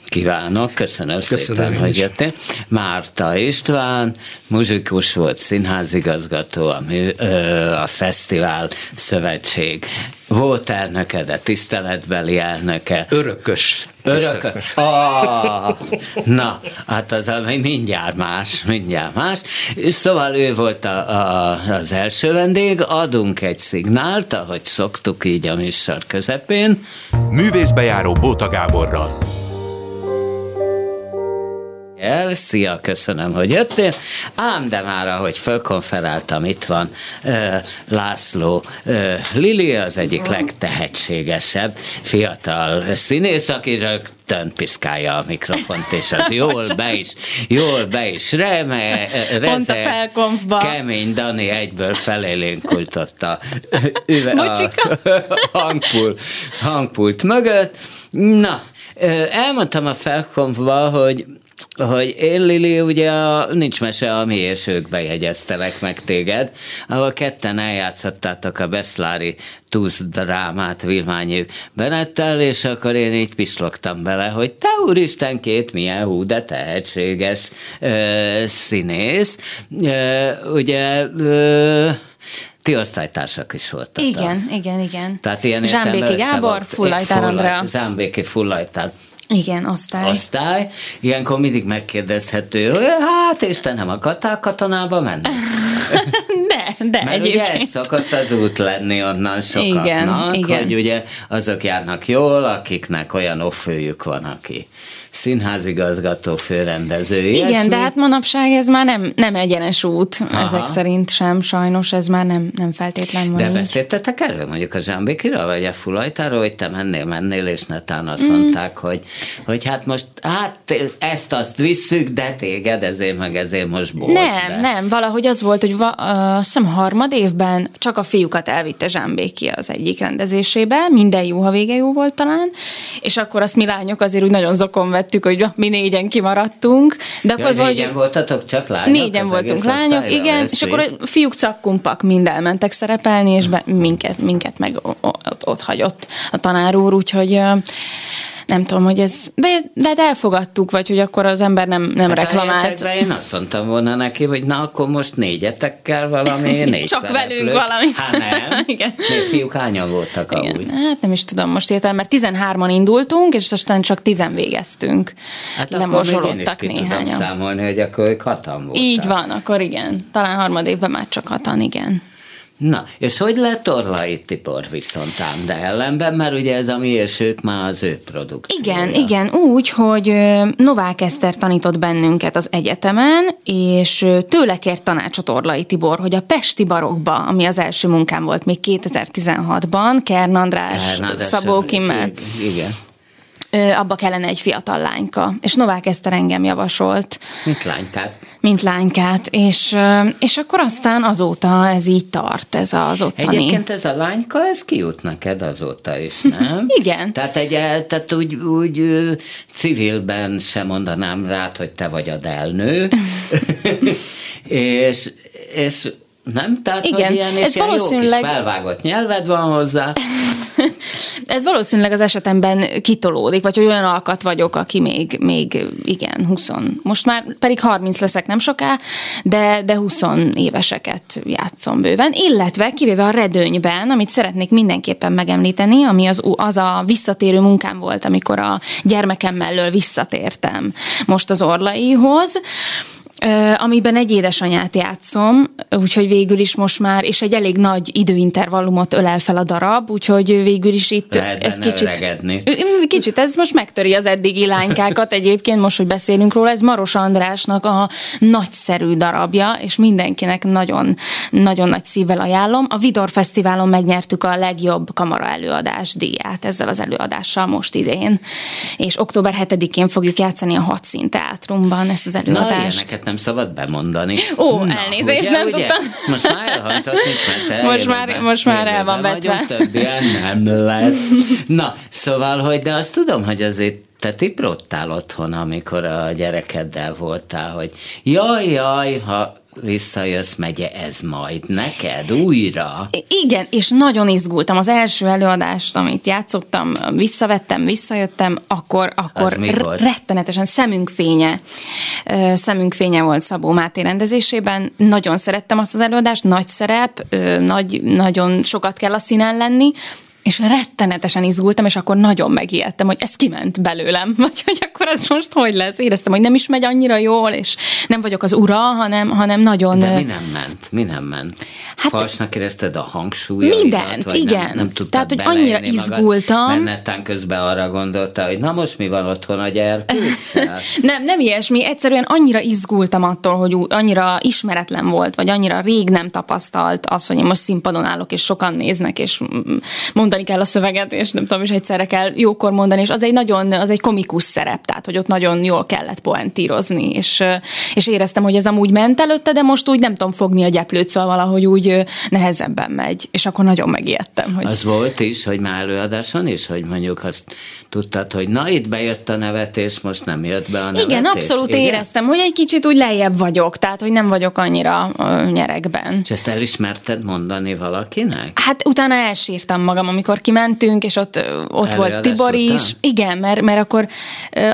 kívánok, köszönöm, köszönöm szépen, hogy jöttél. Márta István, muzsikus volt, színházigazgató, a, a Fesztivál Szövetség volt elnöke, de tiszteletbeli elnöke. Örökös. Örökös. Ah, na, hát az mindjárt más, mindjárt más. Szóval ő volt a, a, az első vendég, adunk egy szignált, ahogy szoktuk így a műsor közepén. Művészbejáró Bóta Gáborral el. Szia, köszönöm, hogy jöttél. Ám de már, ahogy fölkonferáltam, itt van László Lili, az egyik legtehetségesebb fiatal színész, aki rögtön piszkálja a mikrofont, és az *laughs* jól be is, jól be is reme, reze, kemény Dani egyből felélénkult a, a *laughs* hangpult, hangpult mögött. Na, elmondtam a felkonfba, hogy hogy én, Lili, ugye a, nincs mese, ami és ők bejegyeztelek meg téged, ahol ketten eljátszottátok a Beszlári Tusz drámát Vilmányi Benettel, és akkor én így pislogtam bele, hogy te úristen két milyen hú, de tehetséges ö, színész. Ö, ugye ö, ti osztálytársak is voltak. Igen, igen, igen. Tehát ilyen Zsámbéki Gábor, Fullajtár Andrea. Zsámbéki Fullajtár igen, osztály. Osztály. Ilyenkor mindig megkérdezhető, hogy hát és te nem akartál katonába menni? *laughs* de, de Mert egyébként. ugye ez szokott az út lenni onnan sokaknak, igen, igen. hogy ugye azok járnak jól, akiknek olyan offőjük van, aki színházigazgató, főrendező. Igen, ilyesmi. de hát manapság ez már nem, nem egyenes út, Aha. ezek szerint sem, sajnos ez már nem, nem feltétlen van De így. beszéltetek erről mondjuk a Zsámbékiről, vagy a Fulajtáról, hogy te mennél, mennél, és netán azt mm. mondták, hogy, hogy hát most, hát ezt azt visszük, de téged ezért meg ezért most bocs. Nem, de. nem, valahogy az volt, hogy va, azt hiszem harmad évben csak a fiúkat elvitte Zsámbéki az egyik rendezésébe, minden jó, ha vége jó volt talán, és akkor azt mi lányok azért úgy nagyon zokon vettük, hogy mi négyen kimaradtunk. De akkor ja, az négyen valahogy... voltatok csak lányok? Négyen voltunk lányok, igen, és akkor a fiúk cakkumpak mind elmentek szerepelni, és be, minket, minket meg ott, ott hagyott a tanár úr, úgyhogy nem tudom, hogy ez, de, de hát elfogadtuk, vagy hogy akkor az ember nem, nem hát reklamált. én azt mondtam volna neki, hogy na akkor most négyetekkel valami, *laughs* négy Csak szereplő. velünk valami. Hát nem. *laughs* Igen. Még fiúk hányan voltak Igen. amúgy? Hát nem is tudom most értem, mert 13-an indultunk, és aztán csak 10 végeztünk. Hát ki néhányan. tudom számolni, hogy akkor ők hatan voltak. Így van, akkor igen. Talán harmad évben már csak hatan, igen. Na, és hogy lett Orlai Tibor viszont ám, de ellenben, mert ugye ez a mi és ők már az ő produkciója. Igen, igen, úgy, hogy Novák Eszter tanított bennünket az egyetemen, és tőle kért tanácsot Orlai Tibor, hogy a Pesti barokba, ami az első munkám volt még 2016-ban, Kern András, Kern Szabó Kimmel. Igen abba kellene egy fiatal lányka. És Novák Eszter engem javasolt. Mint lánykát. Mint lánykát. És, és akkor aztán azóta ez így tart, ez az ottani. Egyébként ez a lányka, ez kijut neked azóta is, nem? *laughs* Igen. Tehát, egy, tehát úgy, úgy civilben sem mondanám rád, hogy te vagy a delnő. *laughs* *laughs* és, és nem? Tehát, Igen, hogy ilyen, ez ilyen valószínűleg... jó kis felvágott nyelved van hozzá. *laughs* ez valószínűleg az esetemben kitolódik, vagy hogy olyan alkat vagyok, aki még, még igen, 20, most már pedig 30 leszek nem soká, de, de 20 éveseket játszom bőven, illetve kivéve a redőnyben, amit szeretnék mindenképpen megemlíteni, ami az, az a visszatérő munkám volt, amikor a gyermekem mellől visszatértem most az Orlaihoz, amiben egy édesanyát játszom, úgyhogy végül is most már, és egy elég nagy időintervallumot ölel fel a darab, úgyhogy végül is itt Lehet ez kicsit, öregedni. kicsit, ez most megtöri az eddigi lánykát egyébként, most, hogy beszélünk róla, ez Maros Andrásnak a nagyszerű darabja, és mindenkinek nagyon, nagyon nagy szívvel ajánlom. A Vidor Fesztiválon megnyertük a legjobb kamara előadás díját ezzel az előadással most idén, és október 7-én fogjuk játszani a Hatszín Teátrumban ezt az előadást. Na, nem szabad bemondani. Ó, Na, elnézést, ugye, nem ugye? tudtam. Most már elhangzott, nincs mese. *laughs* Most már, most már el van vetve. *laughs* Nem lesz. Na, szóval, hogy de azt tudom, hogy azért te tiprottál otthon, amikor a gyerekeddel voltál, hogy jaj, jaj, ha visszajössz, megye ez majd neked újra? Igen, és nagyon izgultam. Az első előadást, amit játszottam, visszavettem, visszajöttem, akkor, akkor rettenetesen szemünk fénye, szemünk fénye volt Szabó Máté rendezésében. Nagyon szerettem azt az előadást, nagy szerep, nagy, nagyon sokat kell a színen lenni, és rettenetesen izgultam, és akkor nagyon megijedtem, hogy ez kiment belőlem, *laughs* vagy hogy akkor ez most hogy lesz. Éreztem, hogy nem is megy annyira jól, és nem vagyok az ura, hanem, hanem nagyon... De mi nem ment? Mi nem ment? Hát, Falsnak érezted a hangsúlyaidat? Mindent, vagy igen. Nem, nem tudtad Tehát, hogy annyira izgultam. Magad, mert netán közben arra gondolta, hogy na most mi van otthon a gyerkőccel? *laughs* nem, nem ilyesmi. Egyszerűen annyira izgultam attól, hogy annyira ismeretlen volt, vagy annyira rég nem tapasztalt az, hogy én most színpadon állok, és sokan néznek, és mondani kell a szöveget, és nem tudom, és egyszerre kell jókor mondani, és az egy nagyon, az egy komikus szerep, tehát hogy ott nagyon jól kellett poentírozni, és, és éreztem, hogy ez amúgy ment előtte, de most úgy nem tudom fogni a gyeplőt, szóval valahogy úgy nehezebben megy, és akkor nagyon megijedtem. Hogy... Az volt is, hogy már előadáson is, hogy mondjuk azt tudtad, hogy na itt bejött a nevetés, most nem jött be a nevetés. Igen, abszolút Igen? éreztem, hogy egy kicsit úgy lejjebb vagyok, tehát hogy nem vagyok annyira nyerekben. És ezt elismerted mondani valakinek? Hát utána elsírtam magam, amikor amikor kimentünk, és ott, ott volt Tibor is. Után? Igen, mert, mert akkor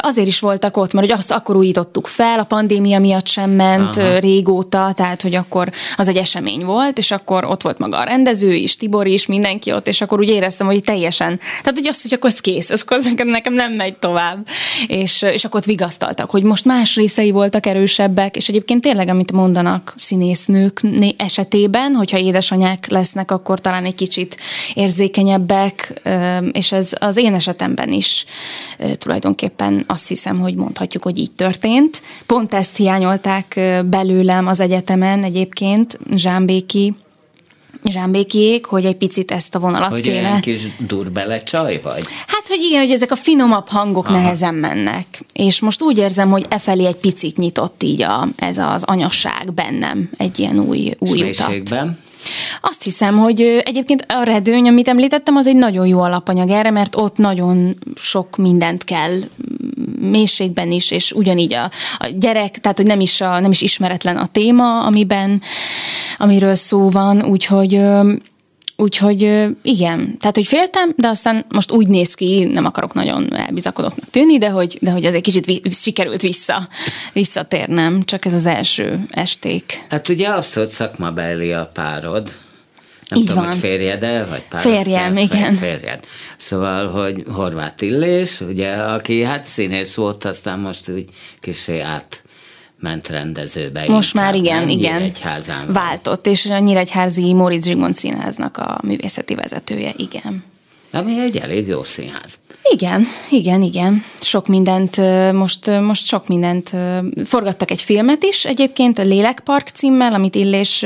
azért is voltak ott, mert hogy azt akkor újítottuk fel, a pandémia miatt sem ment Aha. régóta, tehát hogy akkor az egy esemény volt, és akkor ott volt maga a rendező is, Tibor is, mindenki ott, és akkor úgy éreztem, hogy teljesen, tehát hogy azt, hogy akkor ez kész, ez akkor *laughs* nekem nem megy tovább. És, és akkor ott vigasztaltak, hogy most más részei voltak erősebbek, és egyébként tényleg, amit mondanak színésznők esetében, hogyha édesanyák lesznek, akkor talán egy kicsit érzékenyebb könnyebbek, és ez az én esetemben is tulajdonképpen azt hiszem, hogy mondhatjuk, hogy így történt. Pont ezt hiányolták belőlem az egyetemen egyébként, Zsámbéki zsámbékiék, hogy egy picit ezt a vonalat hogy kéne. Hogy kis durbele csaj vagy? Hát, hogy igen, hogy ezek a finomabb hangok Aha. nehezen mennek. És most úgy érzem, hogy e felé egy picit nyitott így a, ez az anyasság bennem egy ilyen új, új utat. Azt hiszem, hogy egyébként a redőny, amit említettem, az egy nagyon jó alapanyag erre, mert ott nagyon sok mindent kell mélységben is, és ugyanígy a, a gyerek, tehát hogy nem is, a, nem is ismeretlen a téma, amiben, amiről szó van, úgyhogy Úgyhogy igen, tehát hogy féltem, de aztán most úgy néz ki, nem akarok nagyon elbizakodottnak tűnni, de hogy, de hogy azért kicsit vi- sikerült vissza, visszatérnem, csak ez az első esték. Hát ugye abszolút szakmabeli a párod, nem Így tudom, van. hogy férjed vagy pár, Férjem, fér, igen. Férjed. Szóval, hogy Horváth Illés, ugye, aki hát színész volt, aztán most úgy kicsi át ment rendezőbe. Most már igen, igen. Váltott, és a Nyíregyházi Móricz Zsigmond Színháznak a művészeti vezetője, igen. Ami egy elég jó színház. Igen, igen, igen. Sok mindent, most, most sok mindent forgattak egy filmet is egyébként, a Lélekpark címmel, amit Illés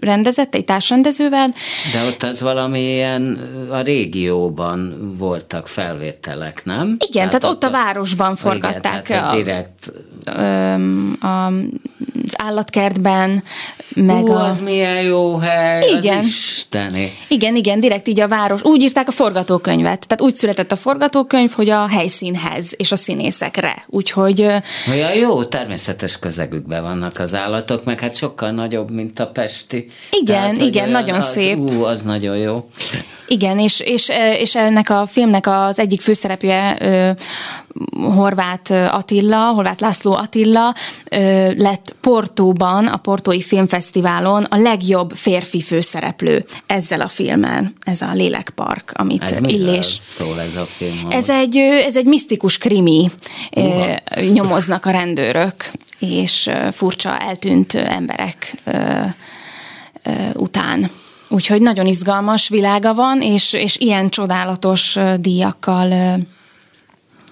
rendezett, egy társrendezővel. De ott az valamilyen a régióban voltak felvételek, nem? Igen, tehát, tehát ott, ott a városban forgatták. Igen, tehát a, direkt... A, a, az állatkertben, meg Ú, a... az milyen jó hely, igen. az isteni. Igen, igen, direkt így a város. Úgy írták a forgatókönyvet, tehát úgy született a forgatókönyv, hogy a helyszínhez és a színészekre. Úgyhogy... Olyan jó, természetes közegükben vannak az állatok, meg hát sokkal nagyobb, mint a pesti. Igen, Tehát, igen, nagyon az, szép. Ú, az nagyon jó. Igen, és, és, és ennek a filmnek az egyik főszereplője Horváth Attila, Horváth László Attila lett Portóban, a Portói Filmfesztiválon a legjobb férfi főszereplő ezzel a filmmel, ez a Lélekpark, amit ez Illés. szól ez a film? Ez egy, ez egy misztikus krimi, Uha. nyomoznak a rendőrök, és furcsa eltűnt emberek után. Úgyhogy nagyon izgalmas világa van, és, és ilyen csodálatos díjakkal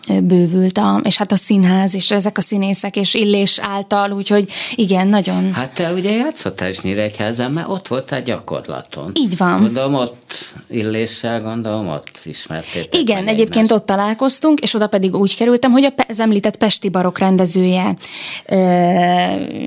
bővült, a, és hát a színház, és ezek a színészek, és Illés által, úgyhogy igen, nagyon. Hát te ugye játszottál is Nyíregyházán, mert ott voltál gyakorlaton. Így van. Gondolom ott Illéssel, gondolom ott ismertétek. Igen, egyébként egymást. ott találkoztunk, és oda pedig úgy kerültem, hogy az említett Pesti Barok rendezője, ö,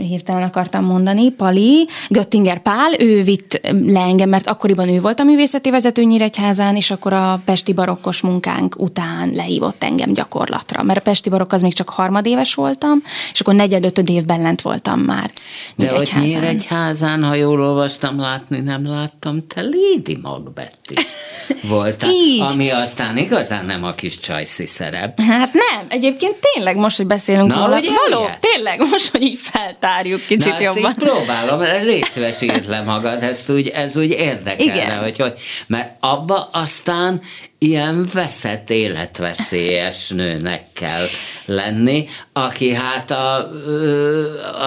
hirtelen akartam mondani, Pali, Göttinger Pál, ő vitt le engem, mert akkoriban ő volt a művészeti vezető Nyíregyházán, és akkor a Pesti Barokkos munkánk után lehívott engem gyakorlatilag gyakorlatra, mert a Pesti Barokk az még csak harmadéves voltam, és akkor negyed-ötöd évben lent voltam már. De hogy házán, ha jól olvastam, látni nem láttam, te Lady Macbeth is *laughs* voltál, Így. ami aztán igazán nem a kis csajszi szerep. Hát nem, egyébként tényleg most, hogy beszélünk Na, róla, való, tényleg most, hogy így feltárjuk kicsit Na, jobban. Ezt így próbálom, légy szíves, írd le magad, ezt úgy, ez úgy érdekelne, Igen. hogy, hogy, mert abba aztán ilyen veszett életveszélyes nőnek kell lenni, aki hát a,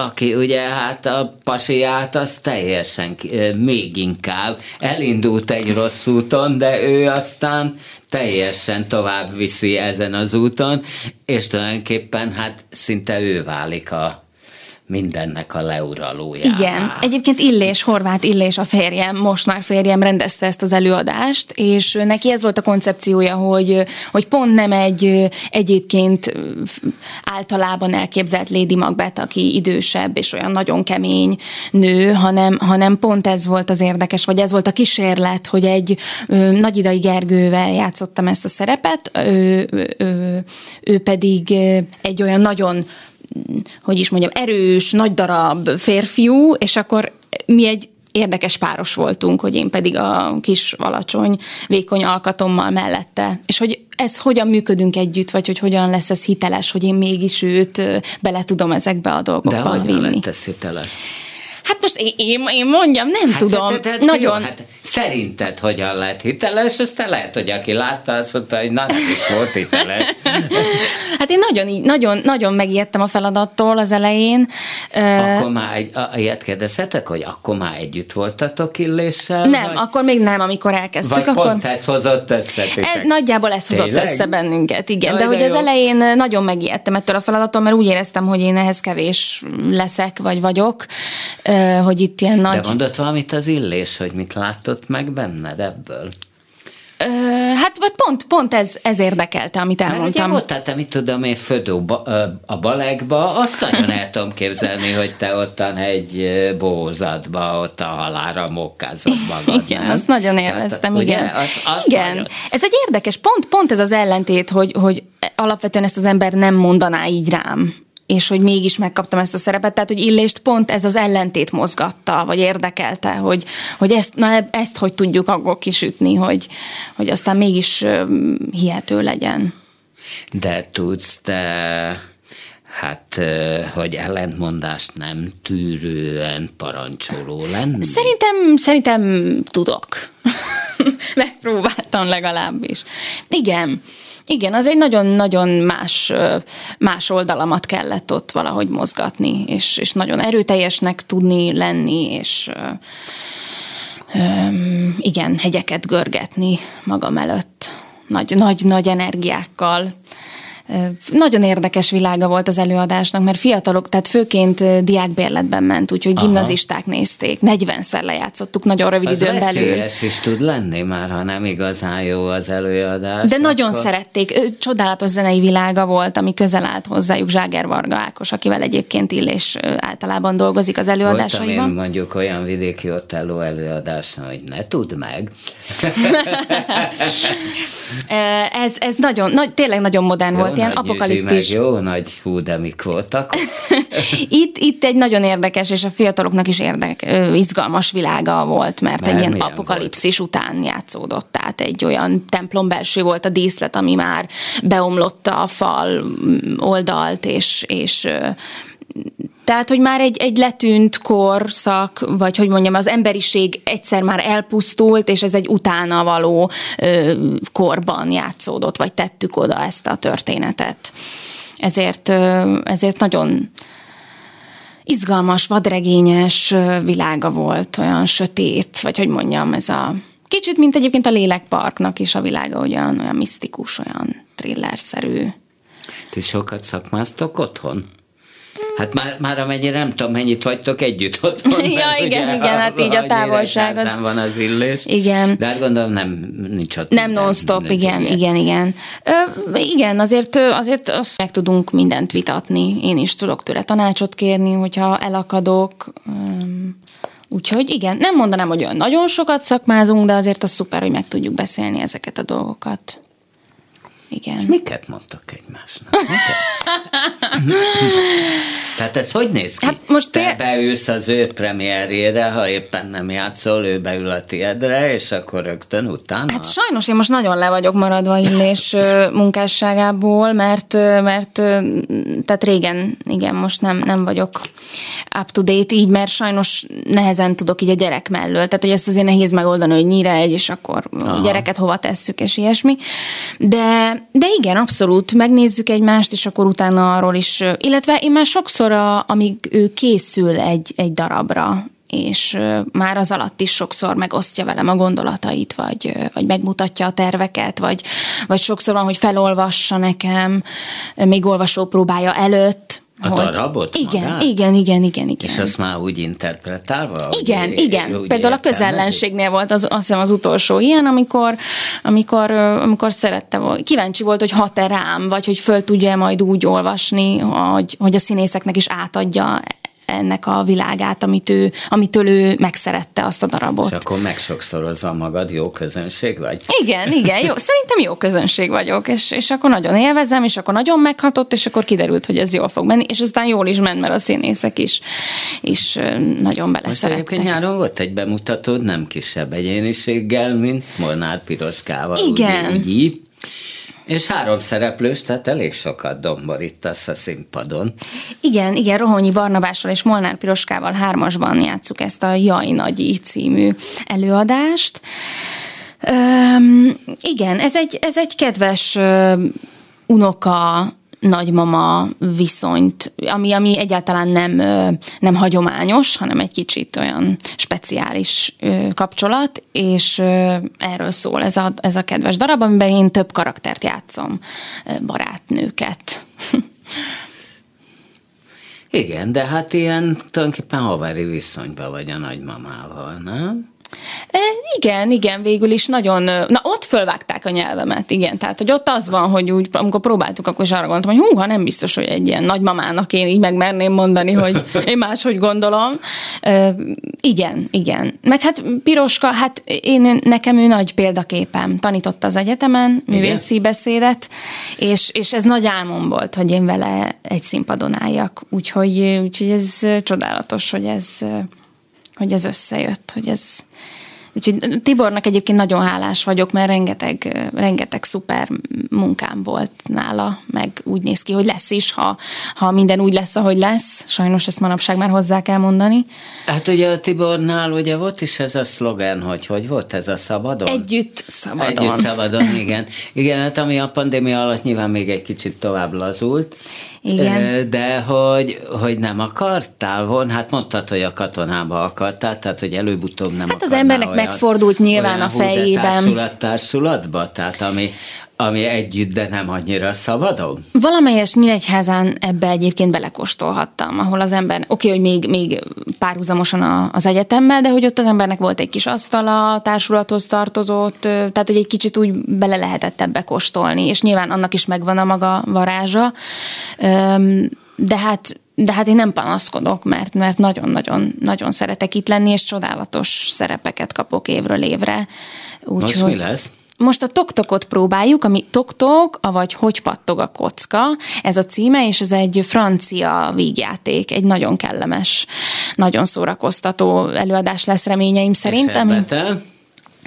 aki ugye hát a pasiát az teljesen még inkább elindult egy rossz úton, de ő aztán teljesen tovább viszi ezen az úton, és tulajdonképpen hát szinte ő válik a mindennek a leuralója. Igen, egyébként Illés, Horváth Illés a férjem, most már férjem rendezte ezt az előadást, és neki ez volt a koncepciója, hogy, hogy pont nem egy egyébként általában elképzelt Lady Macbeth, aki idősebb és olyan nagyon kemény nő, hanem, hanem pont ez volt az érdekes, vagy ez volt a kísérlet, hogy egy ö, Nagyidai Gergővel játszottam ezt a szerepet, ő, ő, ő pedig egy olyan nagyon hogy is mondjam, erős, nagy darab férfiú, és akkor mi egy érdekes páros voltunk, hogy én pedig a kis alacsony, vékony alkatommal mellette. És hogy ez hogyan működünk együtt, vagy hogy hogyan lesz ez hiteles, hogy én mégis őt bele tudom ezekbe a dolgokba De vinni. lett ez hiteles? Hát most én, én, én mondjam, nem hát, tudom. Hát, hát, nagyon... Jó, hát szerinted hogyan lehet hiteles, aztán lehet, hogy aki látta, azt mondta, hogy na, nem is volt hiteles. *laughs* hát én nagyon, nagyon, nagyon megijedtem a feladattól az elején. Akkor már egy, ilyet kérdezhetek, hogy akkor már együtt voltatok illéssel? Nem, vagy? akkor még nem, amikor elkezdtük. Vagy akkor... pont ez hozott össze e, Nagyjából ez hozott Tényleg? össze bennünket, igen. Jaj, de hogy de az jó. elején nagyon megijedtem ettől a feladattól, mert úgy éreztem, hogy én ehhez kevés leszek, vagy vagyok, hogy itt ilyen nagy... De mondott valamit az illés, hogy mit látott meg benned ebből? Ö, hát vagy pont, pont ez, ez érdekelte, amit Mert elmondtam. ugye ott, tehát mit tudom én, födó ba, a balegba, azt nagyon el tudom képzelni, hogy te ottan egy bózatba, ott a halára mokkázod *laughs* magad. Igen, nem? azt nagyon Tehát, élveztem, ugye, igen. Az, az igen, Nagyon, ez egy érdekes, pont, pont ez az ellentét, hogy, hogy alapvetően ezt az ember nem mondaná így rám és hogy mégis megkaptam ezt a szerepet, tehát hogy Illést pont ez az ellentét mozgatta, vagy érdekelte, hogy, hogy ezt, na, ezt hogy tudjuk akkor kisütni, hogy, hogy aztán mégis hihető legyen. De tudsz te, hát, hogy ellentmondást nem tűrően parancsoló lenni? Szerintem, szerintem tudok. *laughs* Megpróbáltam legalábbis. Igen, igen, az egy nagyon-nagyon más, más oldalamat kellett ott valahogy mozgatni, és, és nagyon erőteljesnek tudni lenni, és igen, hegyeket görgetni magam előtt. Nagy, nagy, nagy energiákkal nagyon érdekes világa volt az előadásnak, mert fiatalok, tehát főként diákbérletben ment, úgyhogy Aha. gimnazisták nézték. 40-szer lejátszottuk nagyon rövid az időn belül. Is tud lenni már, ha nem igazán jó az előadás. De akkor... nagyon szerették. Ő, csodálatos zenei világa volt, ami közel állt hozzájuk Zságer Varga Ákos, akivel egyébként Illés általában dolgozik az előadásaiban. Voltam én mondjuk olyan vidéki otelló előadás, hogy ne tudd meg. *laughs* ez, ez nagyon, nagy, tényleg nagyon modern jó, volt ilyen apokaliptis. Meg jó nagy hú, de mik voltak. *laughs* itt, itt egy nagyon érdekes, és a fiataloknak is érdek, izgalmas világa volt, mert, mert egy ilyen apokalipszis volt? után játszódott. Tehát egy olyan templom belső volt a díszlet, ami már beomlotta a fal oldalt, és, és tehát, hogy már egy, egy letűnt korszak, vagy hogy mondjam, az emberiség egyszer már elpusztult, és ez egy utána való ö, korban játszódott, vagy tettük oda ezt a történetet. Ezért, ö, ezért nagyon izgalmas, vadregényes világa volt, olyan sötét, vagy hogy mondjam, ez a kicsit, mint egyébként a lélekparknak is a világa, olyan, olyan misztikus, olyan thrillerszerű. Ti sokat szakmáztok otthon? Hát már, már amennyire nem tudom, mennyit vagytok együtt *laughs* ott. ja, igen, ugye, igen, hát így a távolság az... van az illés. Igen. De hát gondolom nem nincs ott. Nem non-stop, igen, igen, igen, igen. Ö, igen, azért, azért azt meg tudunk mindent vitatni. Én is tudok tőle tanácsot kérni, hogyha elakadok. Úgyhogy igen, nem mondanám, hogy olyan nagyon sokat szakmázunk, de azért az szuper, hogy meg tudjuk beszélni ezeket a dolgokat. Igen. És miket mondtak egymásnak? *laughs* Tehát ez hogy néz ki? Hát most Te péld... beülsz az ő premierjére, ha éppen nem játszol, ő beül a tiedre, és akkor rögtön utána? Hát sajnos én most nagyon le vagyok maradva Illés munkásságából, mert, mert tehát régen, igen, most nem, nem vagyok up to date így, mert sajnos nehezen tudok így a gyerek mellől. Tehát, hogy ezt azért nehéz megoldani, hogy nyire egy, és akkor Aha. a gyereket hova tesszük, és ilyesmi. De, de igen, abszolút, megnézzük egymást, és akkor utána arról is, illetve én már sokszor, a, amíg ő készül egy, egy darabra, és már az alatt is sokszor megosztja velem a gondolatait, vagy, vagy megmutatja a terveket, vagy, vagy sokszor van, hogy felolvassa nekem, még olvasó próbája előtt, a hogy... darabot igen, magát? igen, igen, igen, igen. És azt már úgy interpretálva? Igen, úgy, igen. Úgy Például a közellenségnél volt az, azt hiszem az utolsó ilyen, amikor, amikor, amikor szerette, kíváncsi volt, hogy hat-e rám, vagy hogy föl tudja majd úgy olvasni, hogy, hogy a színészeknek is átadja ennek a világát, amit ő, amitől ő megszerette azt a darabot. És akkor megsokszorozva magad, jó közönség vagy? Igen, igen, jó, szerintem jó közönség vagyok, és, és akkor nagyon élvezem, és akkor nagyon meghatott, és akkor kiderült, hogy ez jól fog menni, és aztán jól is ment, mert a színészek is, is nagyon beleszerettek. Most nyáron volt egy bemutatód, nem kisebb egyéniséggel, mint Molnár Piroskával. Igen. Úgy, úgy, és három szereplős, tehát elég sokat domborítasz a színpadon. Igen, igen, Rohonyi Barnabással és Molnár Piroskával hármasban játsszuk ezt a Jaj Nagyi című előadást. Üm, igen, ez egy, ez egy kedves unoka nagymama viszonyt, ami, ami egyáltalán nem, nem hagyományos, hanem egy kicsit olyan speciális kapcsolat, és erről szól ez a, ez a kedves darab, amiben én több karaktert játszom, barátnőket. Igen, de hát ilyen tulajdonképpen havári viszonyban vagy a nagymamával, nem? E, igen, igen, végül is nagyon, na ott fölvágták a nyelvemet, igen, tehát hogy ott az van, hogy úgy, amikor próbáltuk, akkor is arra gondoltam, hogy húha, nem biztos, hogy egy ilyen nagymamának én így megmerném mondani, hogy *laughs* én máshogy gondolom. E, igen, igen. Meg hát Piroska, hát én, nekem ő nagy példaképem. Tanított az egyetemen, művészi igen. beszédet, és, és ez nagy álmom volt, hogy én vele egy színpadon álljak. Úgyhogy, úgyhogy ez csodálatos, hogy ez hogy ez összejött, hogy ez... Úgyhogy Tibornak egyébként nagyon hálás vagyok, mert rengeteg, rengeteg szuper munkám volt nála, meg úgy néz ki, hogy lesz is, ha, ha minden úgy lesz, ahogy lesz. Sajnos ezt manapság már hozzá kell mondani. Hát ugye a Tibornál ugye volt is ez a szlogen, hogy hogy volt ez a szabadon? Együtt szabadon. Együtt szabadon, igen. Igen, hát ami a pandémia alatt nyilván még egy kicsit tovább lazult. Igen. De hogy, hogy nem akartál volna, hát mondtad, hogy a katonába akartál, tehát hogy előbb-utóbb nem Hát az embernek olyan, megfordult nyilván olyan, a fejében. Társulat, társulatba, tehát ami, ami együtt, de nem annyira szabadon? Valamelyes Nyíregyházán ebbe egyébként belekóstolhattam, ahol az ember, oké, okay, hogy még, még párhuzamosan az egyetemmel, de hogy ott az embernek volt egy kis asztala, társulathoz tartozott, tehát hogy egy kicsit úgy bele lehetett ebbe kóstolni, és nyilván annak is megvan a maga varázsa, de hát de hát én nem panaszkodok, mert mert nagyon-nagyon nagyon szeretek itt lenni, és csodálatos szerepeket kapok évről évre. Úgy, Most hogy... mi lesz? Most a Toktokot próbáljuk, ami Toktok, avagy Hogy pattog a kocka, ez a címe, és ez egy francia vígjáték, egy nagyon kellemes, nagyon szórakoztató előadás lesz reményeim szerint. Ami...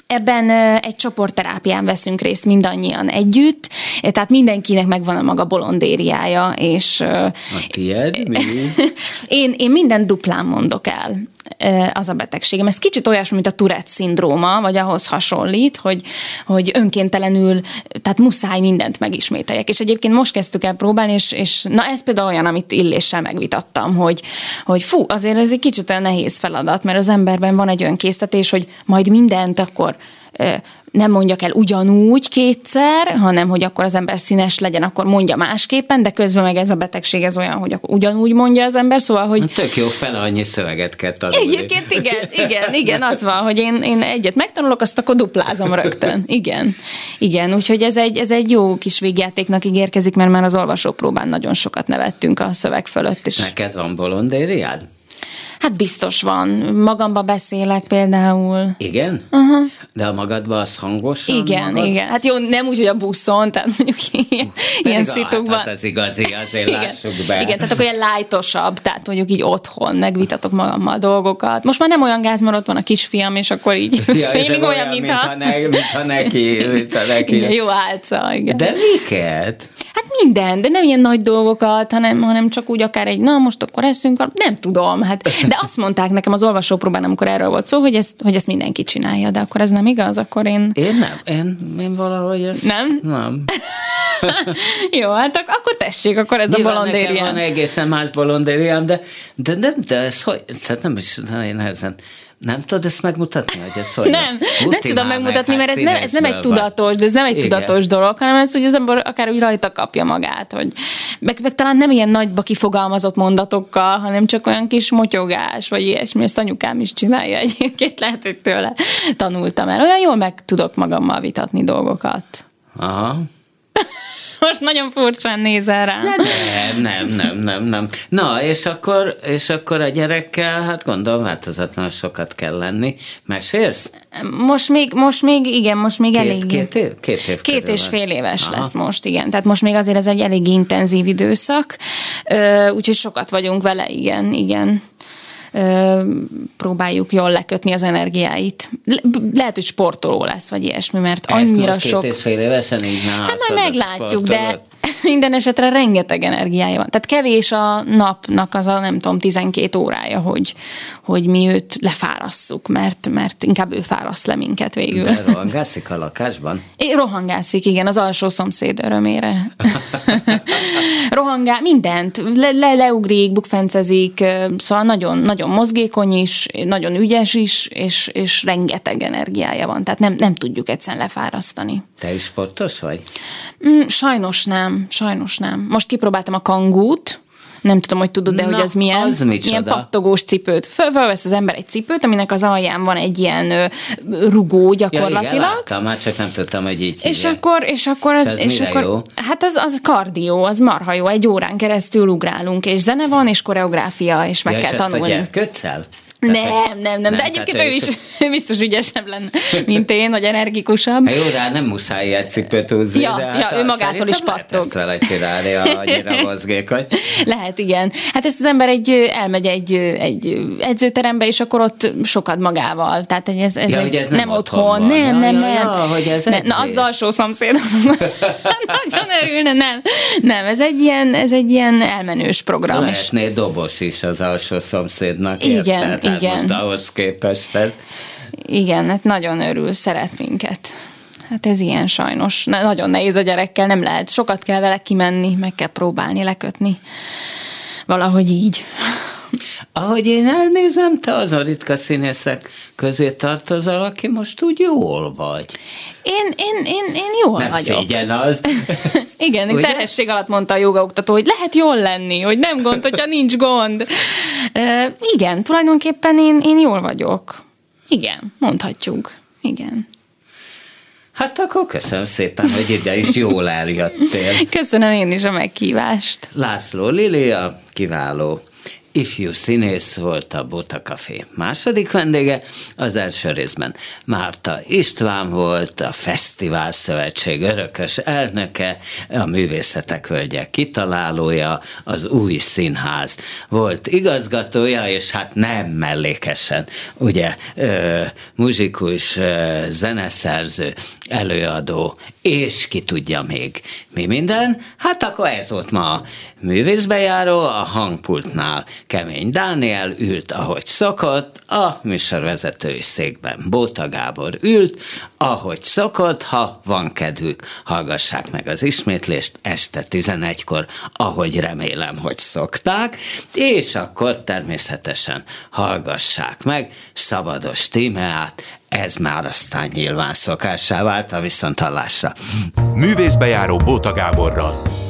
Ebben egy csoportterápián veszünk részt mindannyian együtt, tehát mindenkinek megvan a maga bolondériája, és... A tiéd? Mi? *laughs* én, én minden duplán mondok el az a betegségem. Ez kicsit olyasmi, mint a Tourette szindróma, vagy ahhoz hasonlít, hogy, hogy önkéntelenül, tehát muszáj mindent megismételjek. És egyébként most kezdtük el próbálni, és, és na ez például olyan, amit illéssel megvitattam, hogy, hogy fú, azért ez egy kicsit olyan nehéz feladat, mert az emberben van egy önkésztetés, hogy majd mindent akkor nem mondjak el ugyanúgy kétszer, hanem hogy akkor az ember színes legyen, akkor mondja másképpen, de közben meg ez a betegség ez olyan, hogy akkor ugyanúgy mondja az ember, szóval, hogy... Tök jó, fel annyi szöveget kell tanulni. Egyébként igen, igen, igen, az van, hogy én, én egyet megtanulok, azt akkor duplázom rögtön. Igen, igen, úgyhogy ez egy, ez egy jó kis végjátéknak ígérkezik, mert már az olvasópróbán nagyon sokat nevettünk a szöveg fölött. És... Neked van bolondériád? Hát biztos van. Magamba beszélek például. Igen? Uh-huh. De a magadban az hangosan? Igen, magad? igen. Hát jó, nem úgy, hogy a buszon, tehát mondjuk *laughs* ilyen, ilyen szitukban. Hát az az igazi, azért igen. lássuk be. Igen, tehát akkor ilyen lájtosabb, tehát mondjuk így otthon megvitatok magammal dolgokat. Most már nem olyan gáz, mert ott van a kisfiam, és akkor így *laughs* ja, félig *laughs* olyan, olyan, mintha... Mint ne, mintha neki, mintha neki. Igen, jó álca, igen. De miket? Hát minden, de nem ilyen nagy dolgokat, hanem, hanem csak úgy akár egy, na most akkor eszünk, nem tudom, hát, de azt mondták nekem az olvasópróbán, amikor erről volt szó, hogy ezt, hogy ezt mindenki csinálja, de akkor ez nem igaz, akkor én... Én nem, én, én valahogy ezt... Nem? Nem. *laughs* Jó, hát akkor tessék, akkor ez Nyilván a bolondériám. van egészen más bolondériám, de, de nem, de ez hogy, tehát nem is nagyon nehezen nem tudod ezt megmutatni, hogy ez hogy Nem, nem tudom megmutatni, mert hát ez nem, ez nem egy tudatos, de ez nem egy Igen. tudatos dolog, hanem ez, hogy az ember akár úgy rajta kapja magát, hogy meg, meg talán nem ilyen nagyba kifogalmazott mondatokkal, hanem csak olyan kis motyogás, vagy ilyesmi, ezt anyukám is csinálja *laughs* egyébként, lehet, hogy tőle tanultam el. Olyan jól meg tudok magammal vitatni dolgokat. Aha. Most nagyon furcsán nézel rá. Nem, nem, nem, nem, nem. Na, és akkor, és akkor a gyerekkel, hát gondolom változatlan sokat kell lenni. Mesélsz? Most még, most még, igen, most még két, elég. Két év? Két, év két és fél éves Aha. lesz most, igen. Tehát most még azért ez egy elég intenzív időszak, úgyhogy sokat vagyunk vele, igen, igen próbáljuk jól lekötni az energiáit. Le, lehet, hogy sportoló lesz, vagy ilyesmi, mert Ezt annyira most sok... Két és fél évesen így Hát majd meglátjuk, de *laughs* minden esetre rengeteg energiája van. Tehát kevés a napnak az a nem tudom 12 órája, hogy, hogy mi őt lefárasszuk, mert, mert inkább ő fáraszt le minket végül. De rohangászik a lakásban? É, rohangászik, igen, az alsó szomszéd örömére. *laughs* Rohangál, mindent, le, le, leugrik, bukfencezik, szóval nagyon, nagyon mozgékony is, nagyon ügyes is, és, és rengeteg energiája van, tehát nem, nem tudjuk egyszerűen lefárasztani. Te is sportos vagy? Mm, sajnos nem, sajnos nem. Most kipróbáltam a kangút, nem tudom, hogy tudod, de Na, hogy az milyen. Az ilyen pattogós cipőt. Föl, fölvesz az ember egy cipőt, aminek az alján van egy ilyen ö, rugó gyakorlatilag. Ja, igen, láttam, már csak nem tudtam, hogy így És hívják. akkor, és akkor az, és, és akkor, jó? hát az, az kardió, az marha jó. Egy órán keresztül ugrálunk, és zene van, és koreográfia, és meg ja, kell és tanulni. Ezt a nem, nem, nem, de egyébként ő is *laughs* biztos ügyesebb lenne, mint én, hogy energikusabb. Hát jó, rá nem muszáj húzni, ja, de hát ja, ő magától is pattog. Ezt vele csinálni, *laughs* annyira mozgékony. Lehet, igen. Hát ezt az ember egy, elmegy egy, egy edzőterembe, és akkor ott sokat magával. Tehát ez, ez, ja, egy, ez nem, nem otthon. Van. Nem, ja, nem, ja, nem. Ja, hogy ez ne, na, az alsó szomszéd. *laughs* Nagyon örülne, nem. Nem, ez egy ilyen, ez egy ilyen elmenős program. Lehetné dobos is az alsó szomszédnak. Igen, érted? Igen. Most ahhoz képest ez. Igen, hát nagyon örül, szeret minket. Hát ez ilyen sajnos. Nagyon nehéz a gyerekkel, nem lehet. Sokat kell vele kimenni, meg kell próbálni lekötni. Valahogy így. Ahogy én elnézem, te az a ritka színészek közé tartozol, aki most úgy jól vagy. Én, én, én, én jól nem vagyok. szégyen az. *laughs* Igen, Ugye? terhesség alatt mondta a jogaoktató, hogy lehet jól lenni, hogy nem gond, hogyha nincs gond. Uh, igen, tulajdonképpen én, én jól vagyok. Igen, mondhatjuk. Igen. Hát akkor köszönöm szépen, hogy ide is jól eljöttél. *laughs* Köszönöm én is a meghívást. László Lilia, kiváló ifjú színész volt a Bota Café második vendége, az első részben Márta István volt, a Fesztivál Szövetség örökös elnöke, a Művészetek Völgye kitalálója, az új színház volt igazgatója, és hát nem mellékesen, ugye ö, muzsikus, zeneszerző, előadó, és ki tudja még mi minden. Hát akkor ez volt ma a művészbejáró, a hangpultnál Kemény Dániel ült, ahogy szokott, a műsorvezetői székben. Bóta Gábor ült, ahogy szokott, ha van kedvük, hallgassák meg az ismétlést este 11-kor, ahogy remélem, hogy szokták, és akkor természetesen hallgassák meg Szabados Tímeát, ez már aztán nyilván szokássá vált a viszonthallásra. Művészbejáró Bóta Gáborral